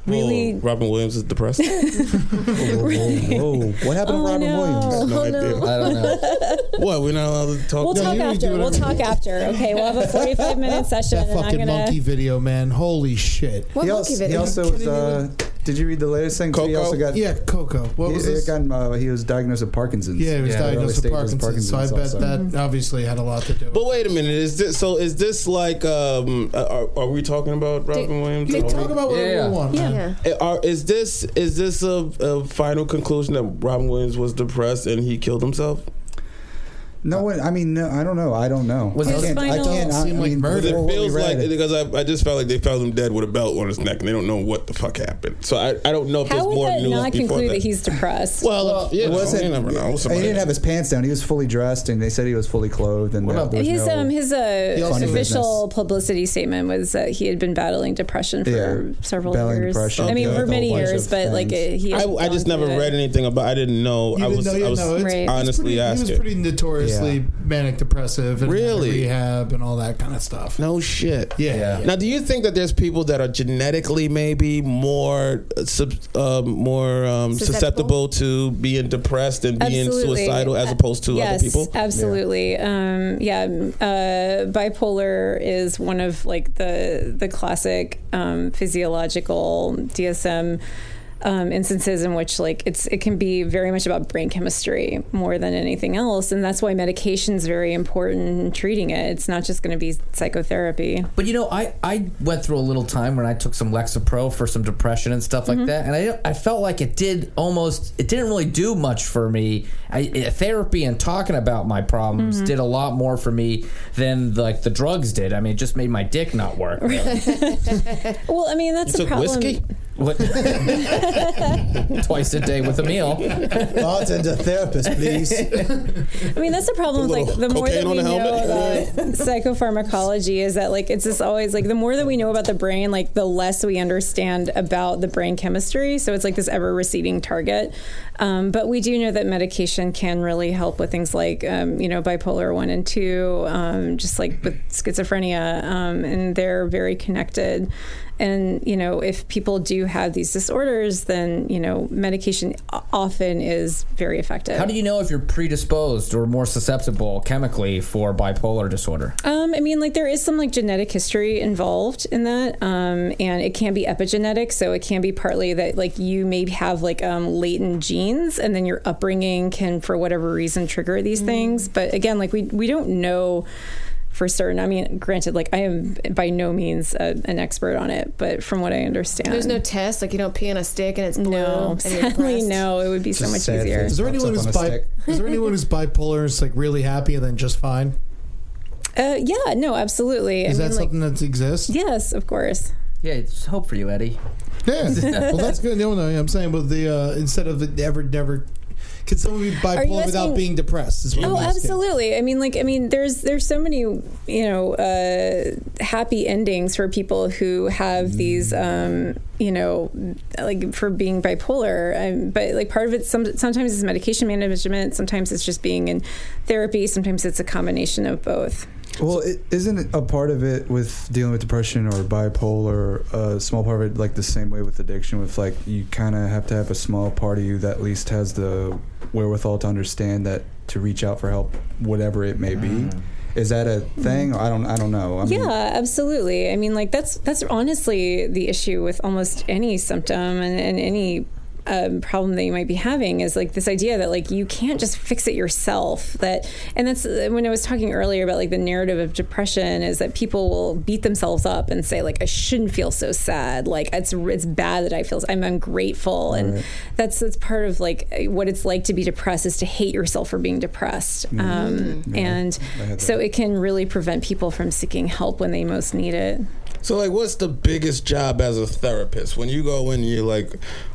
really. Oh, Robin Williams is depressed. Whoa, what happened Oh, to Robin no. Williams? No Oh, idea. no. I don't know. What? We're not allowed to talk. We'll to talk after. We'll talk you- after. Okay, we'll have a forty-five minute session, that and I'm fucking gonna. monkey video, man. Holy shit. What He monkey also, he also was. Uh, did you read the latest thing? He also got. Yeah, Coco. What He, was he this? got, uh, he was diagnosed with Parkinson's. Yeah, he was Yeah, diagnosed with early stages of Parkinson's, so I bet Parkinson's that obviously had a lot to do with it. But wait a minute. Is this so? Is this like? Um, are, are we talking about Robin Williams? Hey, talk about whatever Yeah. you want, man. Yeah. Uh, Are, is this is this a, a final conclusion that Robin Williams was depressed and he killed himself? No one. I mean, no, I don't know. I don't know. Was I his can't. I can't. I, Seemed I like mean, murder. Because it feels like it- because I, I just felt like they found him dead with a belt on his neck and they don't know what the fuck happened. So I, I don't know if How there's would more that news not conclude that. that he's depressed? well, yeah, It wasn't. You never know. He didn't have his pants down. He was fully dressed, and they said he was fully clothed. And What there- about there was his no- um his uh, also- official publicity statement was that he had been battling depression for Yeah. several Battling years. depression, I mean, okay. for many years, but like uh, he. I, just never read anything about. I didn't know. I was. I was no, it's- honestly pretty, He was pretty pretty notoriously Yeah. manic depressive and Really? rehab and all that kind of stuff. no shit. Yeah. Yeah. Now, do you think that there's people that are genetically maybe more uh, uh, more um, susceptible? Susceptible? to being depressed and being Absolutely. suicidal as opposed to yes, other people? absolutely. Yeah, um, yeah uh, bipolar is one of like the the classic um, physiological DSM. Um, instances in which like it's it can be very much about brain chemistry more than anything else and that's why medication is very important in treating it it's not just going to be psychotherapy But you know, I, I went through a little time when I took some Lexapro for some depression and stuff like Mm-hmm. that, and I I felt like it did almost it didn't really do much for me. I, therapy and talking about my problems Mm-hmm. did a lot more for me than like the drugs did. I mean, it just made my dick not work. really. well i mean that's You the took problem whiskey? What- Twice a day with a meal. bartender therapist, please. I mean, that's the problem with like the more that we know helmet. about psychopharmacology is that like it's just always like the more that we know about the brain, like the less we understand about the brain chemistry. So it's like this ever receding target. Um, but we do know that medication can really help with things like um, you know bipolar one and two, um, just like with schizophrenia, um, and they're very connected. And you know, if people do have these disorders, then you know, medication often is very effective. How do you know if you're predisposed or more susceptible chemically for bipolar disorder? Um, I mean, like there is some like genetic history involved in that, um, and it can be epigenetic. So it can be partly that like you may have like um, latent genes, and then your upbringing can, for whatever reason, trigger these things. But again, like we we don't know for certain. I mean, granted, like I am by no means a, an expert on it, but from what I understand, There's no test, like you don't pee on a stick and it's blue. no, sadly, no. It would be so much easier. Is there anyone who's on bi- is there anyone who's bipolar is like really happy and then just fine? Uh, yeah, no, absolutely. Is I that mean, like, something that exists? yes, of course. Yeah, it's hope for you, Eddie. Yeah. well, that's good. No, no, I'm saying, but the uh, instead of the never, never, could someone be bipolar without being depressed? Oh, absolutely. I mean, like, I mean, there's there's so many, you know, uh, happy endings for people who have these, um, you know, like for being bipolar. Um, but like part of it, some, sometimes it's medication management, sometimes it's just being in therapy, sometimes it's a combination of both. Well, isn't a part of it with dealing with depression or bipolar? A small part of it, like the same way with addiction, with like you kind of have to have a small part of you that at least has the wherewithal to understand that to reach out for help, whatever it may be. Mm. Is that a thing? I don't. I don't know. I mean, yeah, absolutely. I mean, like that's that's honestly the issue with almost any symptom and, and any um, problem that you might be having is like this idea that like you can't just fix it yourself. That and that's uh, when I was talking earlier about like the narrative of depression is that people will beat themselves up and say like I shouldn't feel so sad. Like it's it's bad that I feel I'm ungrateful, and that's that's part of like what it's like to be depressed is to hate yourself for being depressed. Um, and I had so it can really prevent people from seeking help when they most need it. So, like, what's the biggest job as a therapist? When you go in, you're like,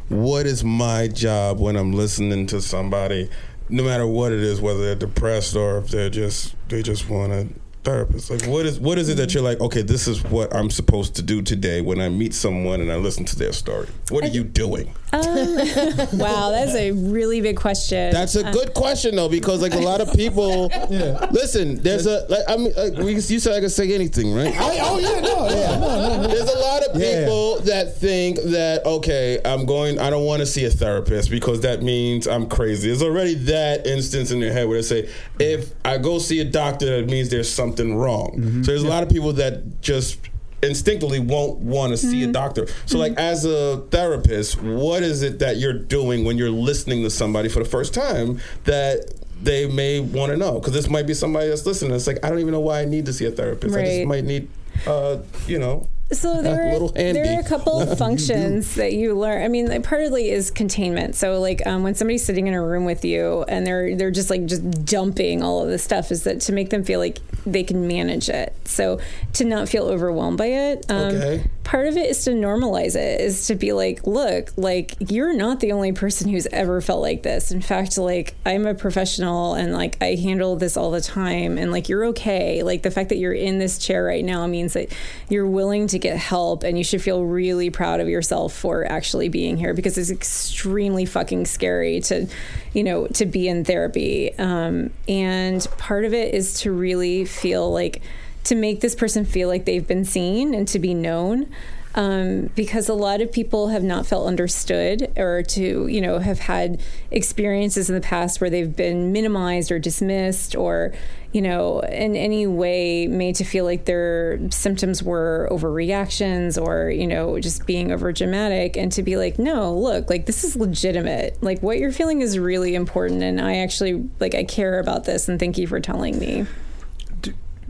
what is my job when I'm listening to somebody, no matter what it is, whether they're depressed or if they're just they just want a therapist? Like, what is what is it that you're like? Okay, this is what I'm supposed to do today when I meet someone and I listen to their story. What are you doing? Um, wow, that's a really big question. That's a uh, good question though, because like a lot of people, Yeah. listen. There's a like I mean, like, we, you said I could say anything, right? I, oh yeah, no, yeah, no, no, no. There's a lot of Yeah. people that think that okay, I'm going. I don't want to see a therapist because that means I'm crazy. There's already that instance in their head where they say, if I go see a doctor, that means there's something wrong. Mm-hmm. So there's a lot of people that just instinctively won't want to see a mm-hmm. doctor. So like mm-hmm. as a therapist, what is it that you're doing when you're listening to somebody for the first time that they may want to know? Because this might be somebody that's listening. It's like I don't even know why I need to see a therapist. I just might need, uh, you know, So there, are, there are a couple of functions that you learn. I mean, partly is containment. So like um, when somebody's sitting in a room with you and they're they're just like just dumping all of this stuff, is that to make them feel like they can manage it. So to not feel overwhelmed by it. Um, Okay. Part of it is to normalize it. Is to be like, look, like you're not the only person who's ever felt like this. In fact, like I'm a professional and like I handle this all the time, and like you're okay. Like the fact that you're in this chair right now means that you're willing to get help and you should feel really proud of yourself for actually being here because it's extremely fucking scary to you know to be in therapy um, and part of it is to really feel like to make this person feel like they've been seen and to be known um, because a lot of people have not felt understood or to you know have had experiences in the past where they've been minimized or dismissed or you know in any way made to feel like their symptoms were overreactions or you know just being over dramatic and to be like no look like this is legitimate. Like what you're feeling is really important and i actually like i care about this and thank you for telling me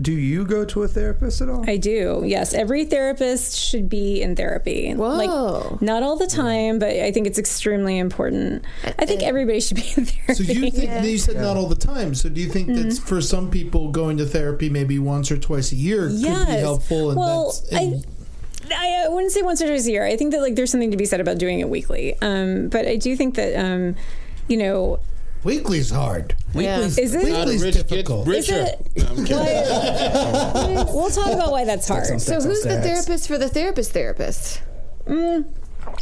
Do, do you go to a therapist at all? I do. Yes, every therapist should be in therapy. Whoa. Like not all the time, but I think it's extremely important. I think everybody should be in therapy. So you think you said not all the time. So do you think that Mm-hmm. for some people going to therapy maybe once or twice a year could be helpful? And Well, that's, I- and I, I wouldn't say once or twice a year. I think that like there's something to be said about doing it weekly. Um, but I do think that um, you know, weekly's hard. Weekly's is it? Weekly's rich gets difficult. Is richer. it? No, I'm kidding. We'll talk about why that's hard. So who's the therapist for the therapist therapist? Mm.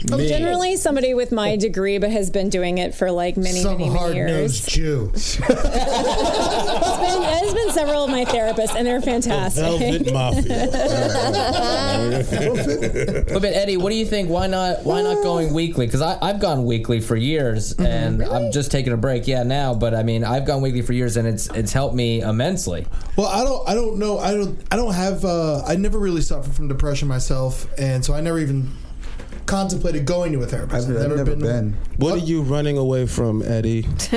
Generally, somebody with my degree, but has been doing it for like many, Some many, many hard years. nosed Jew. It's been, it's been several of my therapists, and they're fantastic. Velvet Mafia. But Eddie, what do you think? Why not? Why not going weekly? Because I've gone weekly for years, and I'm just taking a break. Yeah, now, but I mean, I've gone weekly for years, and it's it's helped me immensely. Well, I don't. I don't know. I don't. I don't have. Uh, I never really suffered from depression myself, and so I never even contemplated going to a therapist. I've, I've never, been. What are you running away from, Eddie?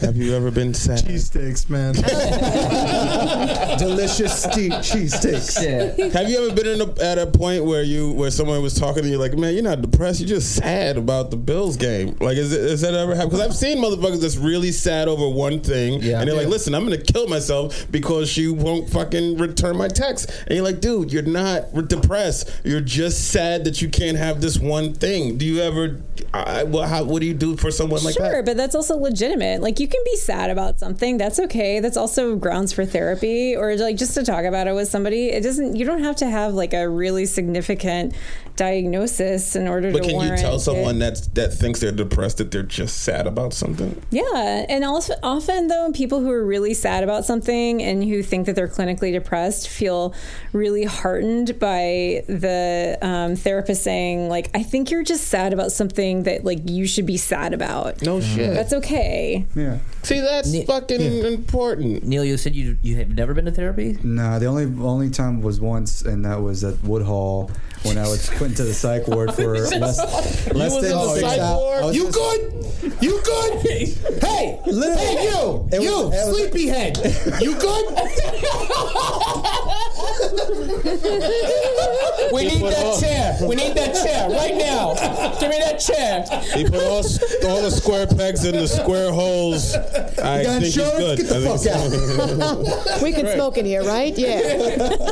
Have you ever been sad? Cheesesteaks, man. Delicious ste- cheesesteaks. Yeah. Have you ever been in a, at a point where you where someone was talking to you like, man, you're not depressed, you're just sad about the Bills game? Like, is, it, is that ever happened? Because I've seen motherfuckers that's really sad over one thing, Yeah. and they're like, listen, I'm gonna kill myself because she won't fucking return my text. And you're like, dude, you're not depressed. You're just sad that you can't have this one thing. Do you ever? I, well, how, what do you do for someone like Sure, that? Sure, but that's also legitimate. Like you can be sad about something. That's okay. That's also grounds for therapy or like just to talk about it with somebody. It doesn't you don't have to have like a really significant diagnosis in order But to But can you warrant tell it. someone that that thinks they're depressed that they're just sad about something? Yeah, and also often though, people who are really sad about something and who think that they're clinically depressed feel really heartened by the um, therapist saying, like, "I think you're just sad about something that like you should be sad about." No shit. That's okay. Yeah. See, that's Ne- fucking important. Neil, you said you you have never been to therapy. No, the only only time was once, and that was at Woodhull when I was put into the psych ward for less, less was than the six psych hours. ward? I You good? You good? Hey, Literally. hey, you, It was- you, it was- sleepyhead. You good? We need that on- chair. We need that chair right now. Give me that chair. He put all, all the square pegs in the square holes. I got think he's insurance? good. Get the I think fuck he's- We can smoke in here, right? Yeah.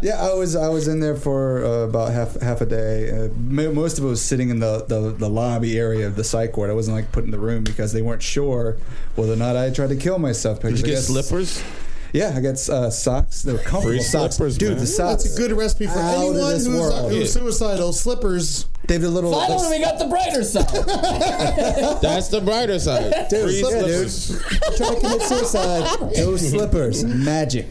Yeah, I was I was in there for uh, about half half a day. Uh, most of it was sitting in the, the, the lobby area of the psych ward. I wasn't like put in the room because they weren't sure whether or not I tried to kill myself. Did you I get guess- slippers? Yeah, I got uh, socks. They were comfortable Free socks, slippers, dude. man. The socks. That's a good recipe for anyone who's, uh, who's suicidal. Slippers. They have the little. Finally, we got the brighter side. That's the brighter side. Dude, Free yeah, slippers. Try to commit suicide. Those slippers, magic.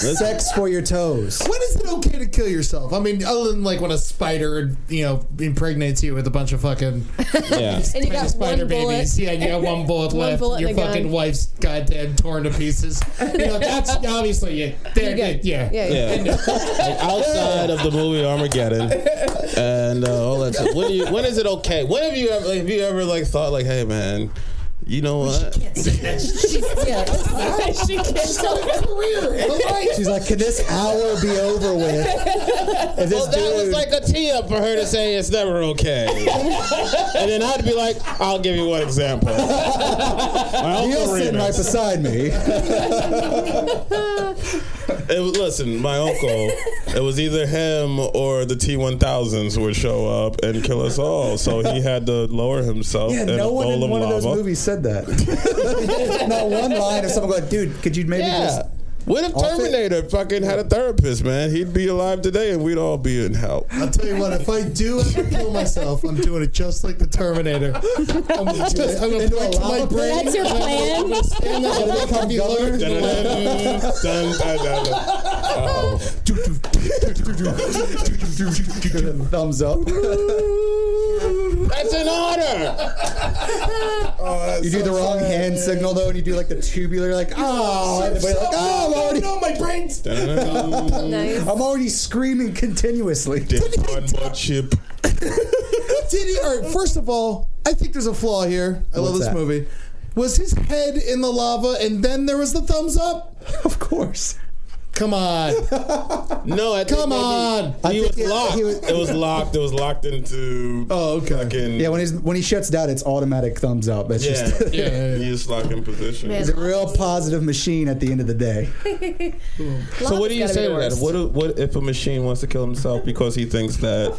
Sex for your toes. When is it okay to kill yourself? I mean, other than like when a spider, you know, impregnates you with a bunch of fucking Yeah. And you got spider one bullet. babies. Yeah, you got one bullet One left. bullet your and fucking gun. wife's goddamn torn to pieces. You know, that's obviously you. They're, You yeah. yeah, yeah. Yeah. like outside of the movie Armageddon and uh, all that stuff. When, do you, when is it okay? When have you ever have you ever like thought like, hey man, You know what? She can't. She's like, can this hour be over with? If this Well, that was like a tee up for her to say it's never okay. and then I'd be like, I'll give you one example. My Neil's uncle sitting right beside me. It was, listen, my uncle, it was either him or the T1000s would show up and kill us all. So he had to lower himself Yeah, in no a one bowl in of one of those movies said that. Not one line of someone going, dude, could you maybe Yeah. just. What if Off it? Terminator fucking had a therapist, man? He'd be alive today and we'd all be in hell. I'll tell you what, if I do ever kill myself, I'm doing it just like the Terminator. I'm gonna, just, I'm gonna Into a my brain. That's your plan? I'm gonna stand there and make. Thumbs up. That's an order. Oh, that's You do the wrong sad. hand signal though, and you do like the tubular, like oh, and everybody's like oh, I'm already, no, my brain's. Nice. I'm already screaming continuously. Did one more chip. Did he? All right, first of all, I think there's a flaw here. I love this that? movie. Was his head in the lava and then there was the thumbs up? Of course. Come on. No, I think Come maybe on. I He think was it- locked. he was- it was locked. It was locked into. Oh, okay. Fucking, Yeah, when he's when he shuts down, it's automatic thumbs up. That's yeah, just Yeah, yeah, yeah. He is locked in position. Man. it's a real positive machine at the end of the day. So what do you say to gotta that? What if- what if a machine wants to kill himself because he thinks that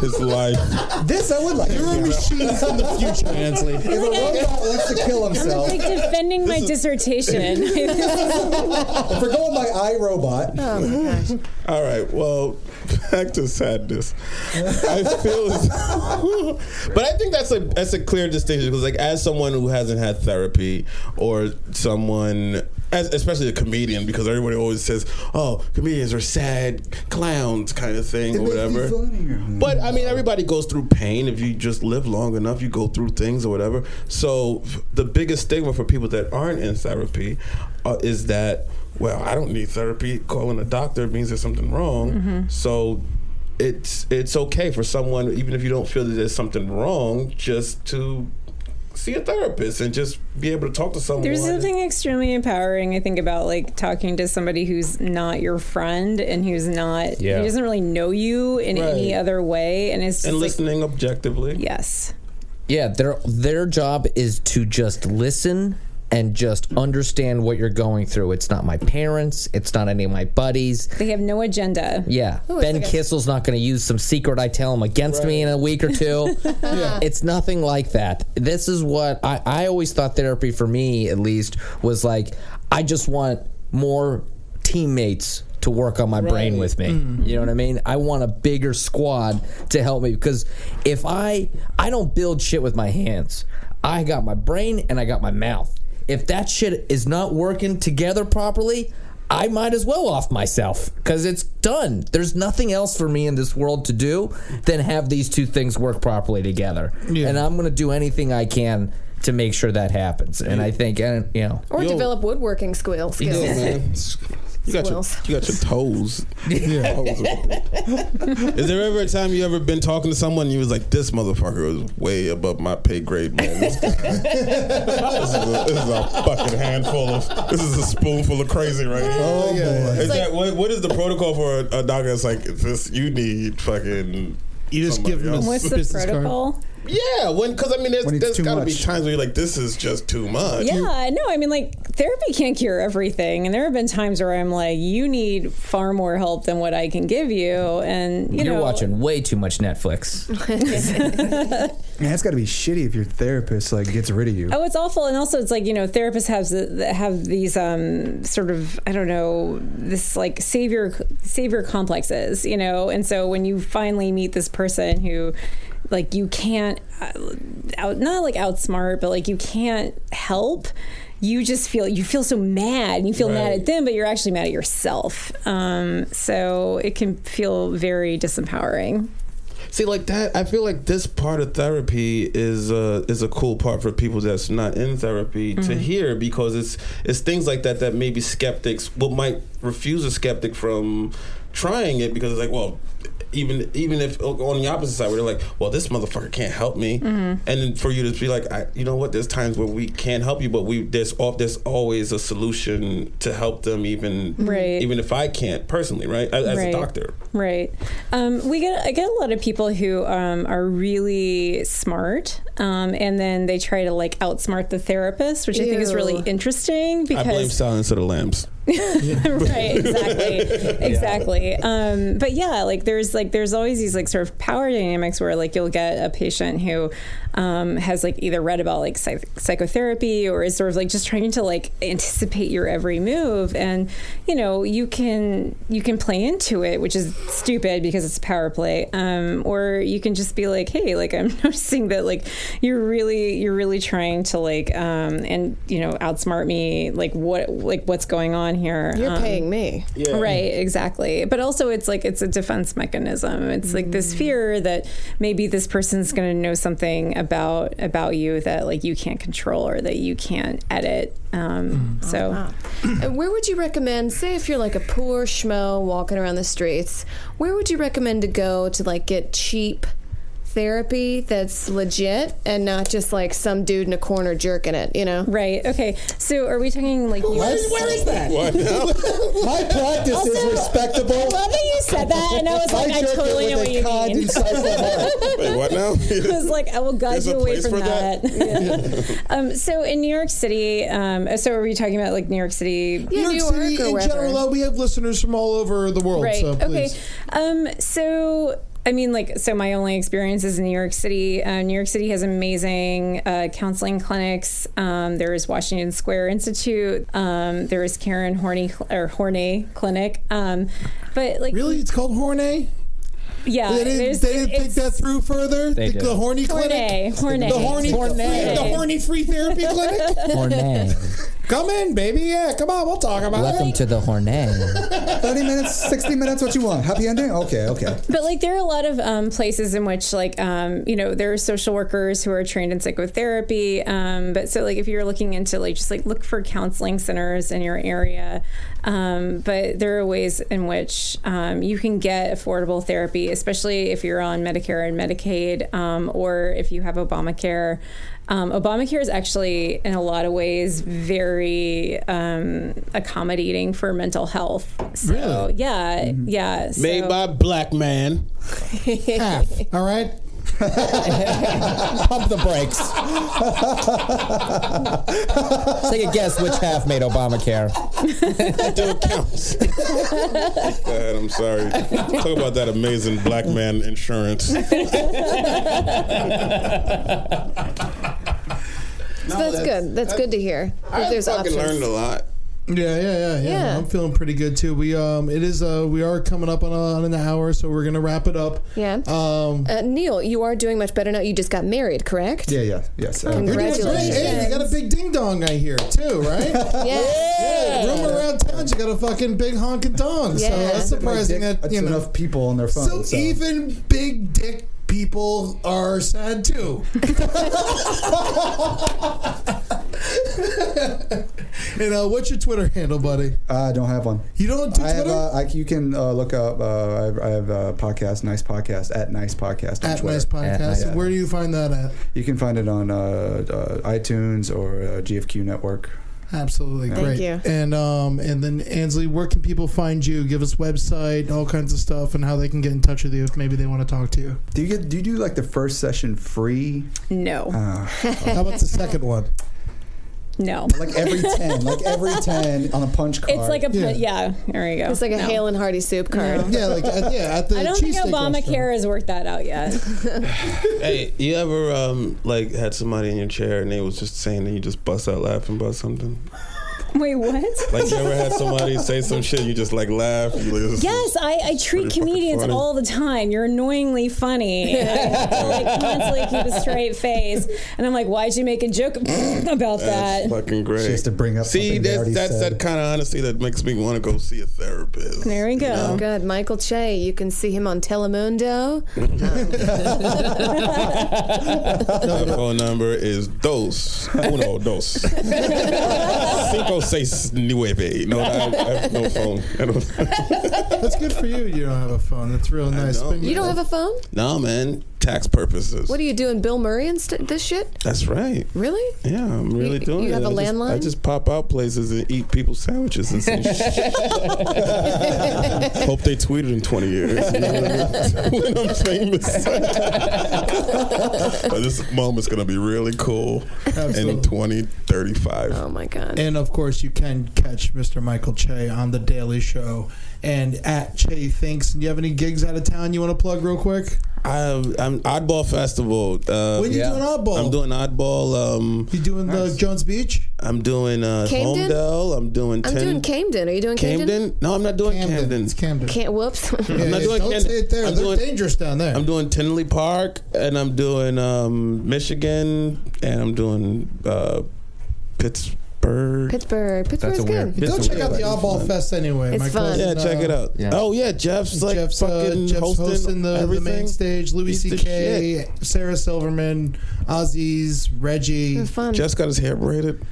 his life? This I would like. You're a machine from the future, Ansley. If a robot wants to kill himself, I'm like defending my dissertation. if we're going by iRobot, Oh my gosh. All right. Well, back to sadness. I feel, as, but I think that's a that's a clear distinction because, like, as someone who hasn't had therapy or someone. As, especially a comedian, because everybody always says, "Oh, comedians are sad clowns," kind of thing, or whatever. But I mean, everybody goes through pain. If you just live long enough, you go through things or whatever. So the biggest stigma for people that aren't in therapy uh, is that, well, I don't need therapy. Calling a doctor means there's something wrong. Mm-hmm. So it's it's okay for someone, even if you don't feel that there's something wrong, just to see a therapist and just be able to talk to someone. There's something extremely empowering, I think, about like talking to somebody who's not your friend and who's not, Yeah. who doesn't really know you in any other way. And it's just and like, listening objectively. yes. Yeah, their their job is to just listen and just understand what you're going through. It's not my parents. It's not any of my buddies. They have no agenda. Yeah, it's Ben like a- Kissel's not going to use some secret I tell him against me in a week or two. yeah. It's nothing like that. This is what I, I always thought therapy for me, at least, was like I just want more teammates to work on my brain with me. You know what I mean? I want a bigger squad to help me because if I I don't build shit with my hands. I got my brain and I got my mouth. If that shit is not working together properly, I might as well off myself because it's done. There's nothing else for me in this world to do than have these two things work properly together. Yeah. And I'm going to do anything I can to make sure that happens. And I think, and you know, Or Yo. develop woodworking skill, skills. Yeah, man. You got your you got your toes. Yeah. Oh. Is there ever a time you ever been talking to someone and you was like, "This motherfucker is way above my pay grade, man. This, guy, this, is, a, this is a fucking handful of. This is a spoonful of crazy right here." Oh, boy. Is that what, what is the protocol for a, a doctor that's like, "This you need fucking." You just give them a somebody? What's the business card. Protocol? Yeah, when because I mean, there's, When it's there's too got to be times where you're like, "This is just too much." Yeah, no, I mean, like, therapy can't cure everything. And there have been times where I'm like, you need far more help than what I can give you. And, you you're know, watching way too much Netflix. Man, it's got to be shitty if your therapist like gets rid of you. Oh, it's awful, and also it's like you know, therapists have have these um, sort of I don't know this like savior savior complexes, you know, and so when you finally meet this person who like you can't uh, out not like outsmart, but like you can't help. You just feel you feel so mad, and you feel mad at them, but you're actually mad at yourself. Um, so it can feel very disempowering. See, like that, I feel like this part of therapy is uh, is a cool part for people that's not in therapy to hear because it's it's things like that that maybe skeptics what might refuse a skeptic from trying it because it's like, well, even even if on the opposite side, where they're like, well, this motherfucker can't help me, Mm-hmm. and then for you to be like, I, you know what? There's times where we can't help you, but we there's al- there's always a solution to help them, even Right. even if I can't personally, right? As, as a doctor. Right. Um, we get I get a lot of people who um, are really smart, um, and then they try to like outsmart the therapist, which I think is really Ew. interesting I blame because Silence of the Lambs. right exactly. Exactly. Um, but yeah like there's like there's always these like sort of power dynamics where like you'll get a patient who um, has like either read about like psych- psychotherapy or is sort of like just trying to like anticipate your every move. And you know you can you can play into it which is stupid because it's a power play. Um, or you can just be like hey like i'm noticing that like you're really you're really trying to like um, and you know outsmart me like what like what's going on here You're Um, paying me. Right, exactly. But also, it's like it's a defense mechanism. It's like this fear that maybe this person's going to know something about about you that like you can't control or that you can't edit. Um, so, Wow. Where would you recommend, say, if you're like a poor schmo walking around the streets, where would you recommend to go to like get cheap therapy that's legit and not just like some dude in a corner jerking it, you know? right, okay. So, are we talking like you? Where is that? What now? My practice is respectable. I love that you said that, and I was like, I jerk it totally know what you mean. Wait, what now? I was like, I will guide There's you away from that? that. Yeah. um, so in New York City, um, so are we talking about like New York City? Yeah, New York City or in wherever. general, though, we have listeners from all over the world. Right. So okay. please. Um, so. I mean, like, so my only experience is in New York City. Uh, New York City has amazing uh, counseling clinics. Um, there is Washington Square Institute. Um, there is Karen Horney or Horney Clinic. Um, but like, Really? It's called Hornay? yeah, They didn't, they didn't think that through further? They the, did. the horny clinic? Horny, horny. The horny, Horny. the horny free therapy clinic? Hornet. Come in, baby. Yeah, come on. We'll talk about it. Welcome to the Hornet. 30 minutes, 60 minutes, what you want? Happy ending? Okay, okay. But like there are a lot of um, places in which like um, you know there are social workers who are trained in psychotherapy. Um, but so like if you're looking into like just like look for counseling centers in your area. Um, but there are ways in which um, you can get affordable therapy, especially if you're on Medicare and Medicaid, um, or if you have Obamacare. Um, Obamacare is actually, in a lot of ways, very um, accommodating for mental health. So, Really? yeah, yeah. So, Made by black man. Half. All right? Pump the brakes. Take a guess which half made Obamacare. Still counts. Go ahead. I'm sorry. Talk about that amazing black man insurance. So that's, good. That's good to hear. I there's fucking options. learned a lot. Yeah, yeah, yeah, yeah, Yeah. I'm feeling pretty good too. We um, it is uh, we are coming up on, a, on an hour, so we're gonna wrap it up. Yeah. Um, Uh, Neil, you are doing much better now. You just got married, correct? Yeah, yeah, yes. Uh, you're doing great. Congratulations. Hey, you got a big ding dong I hear too, right? Yeah. yeah. Rumor around town, you got a fucking big honking dong. So Yeah. that's surprising that you know. enough people on their phone. So, So, even big dick people are sad too. and uh, what's your Twitter handle, buddy? I don't have one. You don't do I have. Twitter? Uh, I, you can uh, look up. Uh, I have, I have a podcast, Nice Podcast, at Nice Podcast on at Twitter. Nice Podcast. Nice. Where do you find that at? You can find it on uh, uh, iTunes or uh, GFQ Network. Absolutely Thank great. you. And um and then Ansley, where can people find you? Give us website, all kinds of stuff, and how they can get in touch with you if maybe they want to talk to you. Do you get? Do you do like the first session free? No, Uh, How about the second one? No. like every ten, like every ten on a punch card. It's like a Yeah. yeah. yeah there you go. It's like a No. Hale and Hearty soup card. Yeah, like uh, yeah, at the I don't think cheesesteak Obamacare restaurant. has worked that out yet. Hey, you ever um like had somebody in your chair and they was just saying and you just bust out laughing about something? Wait, what? Like you ever had somebody say some shit you just like laugh? You like, Yes, I, I treat comedians funny. all the time. You're annoyingly funny. And I have to like constantly keep a straight face. And I'm like, why'd you make a joke about That's that? fucking great. She has to bring up See, that's, that's said. that kind of honesty that makes me want to go see a therapist. There we go. Oh, good. Michael Che. You can see him on Telemundo. Um. My phone number is dos uno dos. Cinco seis nueve. No, I, I have no phone. I don't, That's good for you. You don't have a phone. That's real nice. know. But You don't have a phone? no, man. Tax purposes. What are you doing, Bill Murray and st- this shit? That's right. Really? Yeah, I'm really You- doing you it. have a I just- landline? I just pop out places and eat people's sandwiches and say, Hope they tweet it in 20 years. You know I mean? when I'm famous. but this moment's going to be really cool Absolutely. in 2035. Oh my god. And of course, you can catch Mr. Michael Che on the Daily Show and at Che Thinks. Do you have any gigs out of town you want to plug real quick? I, I'm Oddball Festival. Uh, When you Yeah. doing oddball? I'm doing Oddball. Um, You doing the Jones Beach? I'm doing uh, Camden? Holmdel. I'm doing I'm ten, doing Camden. Are you doing Camden? Camden. No, I'm not doing Camden. It's Camden. Can't. Whoops. Yeah, I'm not yeah, doing don't Camden. say it there. I'm They're doing- dangerous down there. I'm doing Tinley Park, and I'm doing um, Michigan, and I'm doing uh, Pittsburgh. Pittsburgh. Pittsburgh's a weird- good. Go It's check out the okay. Oddball Fest anyway. It's My fun. cousin, Yeah, check uh, it out. Yeah. Oh yeah, Jeff's like Jeff's, uh, fucking Jeff's hosting, hosting, the, the everything. main stage. Louis He's the C.K., Sarah Silverman, Aziz, Reggie. It's fun. Jeff's got his hair braided.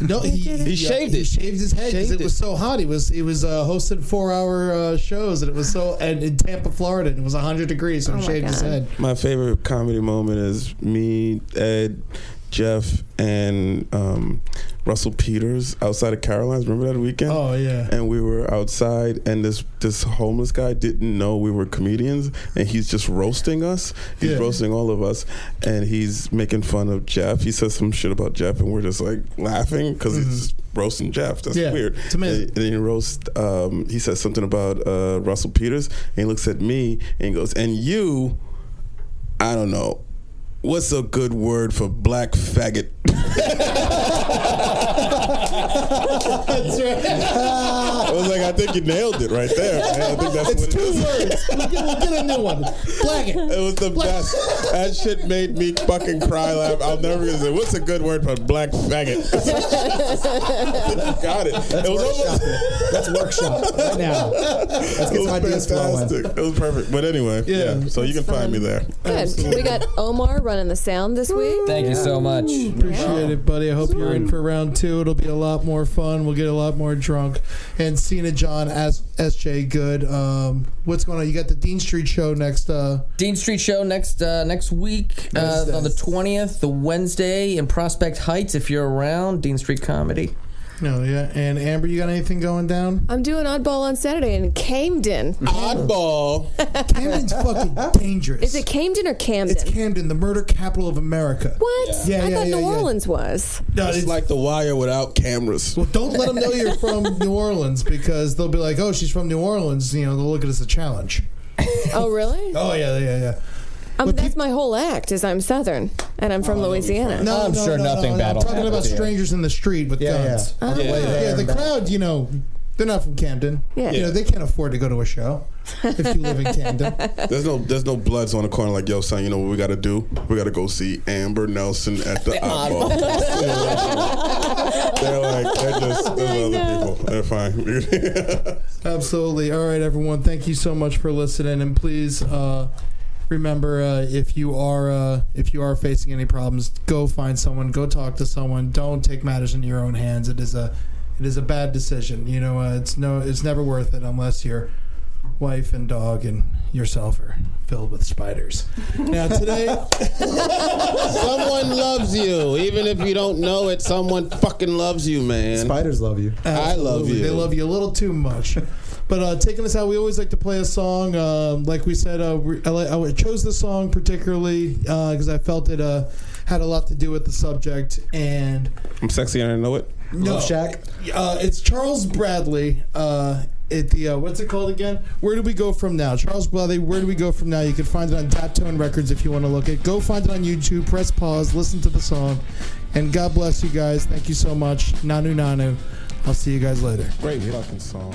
No, he. He shaved He it. shaved his head because Shaved it was it. so hot. He was he was uh, hosted four hour uh, shows and it was so and in Tampa, Florida, and it was hundred degrees. So Oh he my shaved his God. head. My favorite comedy moment is me, Ed, Jeff, and um, Russell Peters outside of Caroline's. Remember that weekend? Oh yeah. and we were outside and this this homeless guy didn't know we were comedians and he's just roasting us he's Yeah. roasting all of us and he's making fun of jeff he says some shit about jeff and we're just like laughing because he's roasting jeff that's Mm-hmm. Yeah, weird it's amazing. and, and then he roasts um, he says something about uh, russell peters and he looks at me and he goes and you i don't know What's a good word for black faggot? That's right. I was like, I think you nailed it right there, man. I think that's it's what it two is. words. We'll get, we'll get a new one. Black it. It was the best. That shit made me fucking cry. Laugh. I'll never gonna say what's a good word for black faggot. Got it. it was almost. Let's workshop right now. Let's It get some was ideas flowing. fantastic. It was perfect. But anyway, Yeah. yeah. So you can find me there. Good. We got Omar running the sound this week. Thank you so much. Appreciate it, buddy. I hope you're in for round two. It'll be a lot more fun. We'll get a lot more drunk. And Seena John as SJ Good. Um, what's going on? You got the Dean Street show next. Uh, Dean Street Show next uh, next week uh, on the twentieth, the Wednesday in Prospect Heights. If you're around, Dean Street Comedy. No, yeah. And Amber, you got anything going down? I'm doing Oddball on Saturday in Camden. Oddball. Camden's fucking dangerous. Is it Camden or Camden? It's Camden, the murder capital of America. what? Yeah, I yeah, thought yeah, New yeah. Orleans was. No, It's like the wire without cameras. Well, don't let them know you're from New Orleans because they'll be like, "Oh, she's from New Orleans." You know, they'll look at it as a challenge. Oh, really? Oh yeah, yeah, yeah. Um, that's my whole act. Is I'm Southern and I'm from Louisiana. No, I'm no, sure no, nothing no, bad I'm talking happen about to you. strangers in the street with Yeah, guns. yeah. On the way Yeah, there the back. crowd, you know, they're not from Camden. Yeah. You know, they can't afford to go to a show if you live in Camden. There's no there's no bloods on the corner like yo son. You know what we got to do? We got to go see Amber Nelson at the Oddball. they're like they're just there's other people. They're fine. Absolutely. All right, everyone. Thank you so much for listening, and please uh, remember uh, if you are uh, if you are facing any problems, go find someone, go talk to someone. Don't take matters into your own hands. It is a it is a bad decision. You know, uh, it's no, it's never worth it unless your wife and dog and yourself are filled with spiders. Now today, someone loves you, even if you don't know it. Someone fucking loves you, man. Spiders love you. I love you. They love you a little too much. But uh, taking us out, we always like to play a song. Um, like we said, uh, I, I chose this song particularly because I felt it uh, had a lot to do with the subject. And I'm sexy and I know it. no, Love Shack. uh, it's Charles Bradley. Uh, at the uh, what's it called again? Where do we go from now? Charles Bradley. Where do we go from now? You can find it on Daptone Records if you want to look it. Go find it on YouTube. Press pause. Listen to the song. And God bless you guys. Thank you so much. Nanu Nanu. I'll see you guys later. Great fucking song.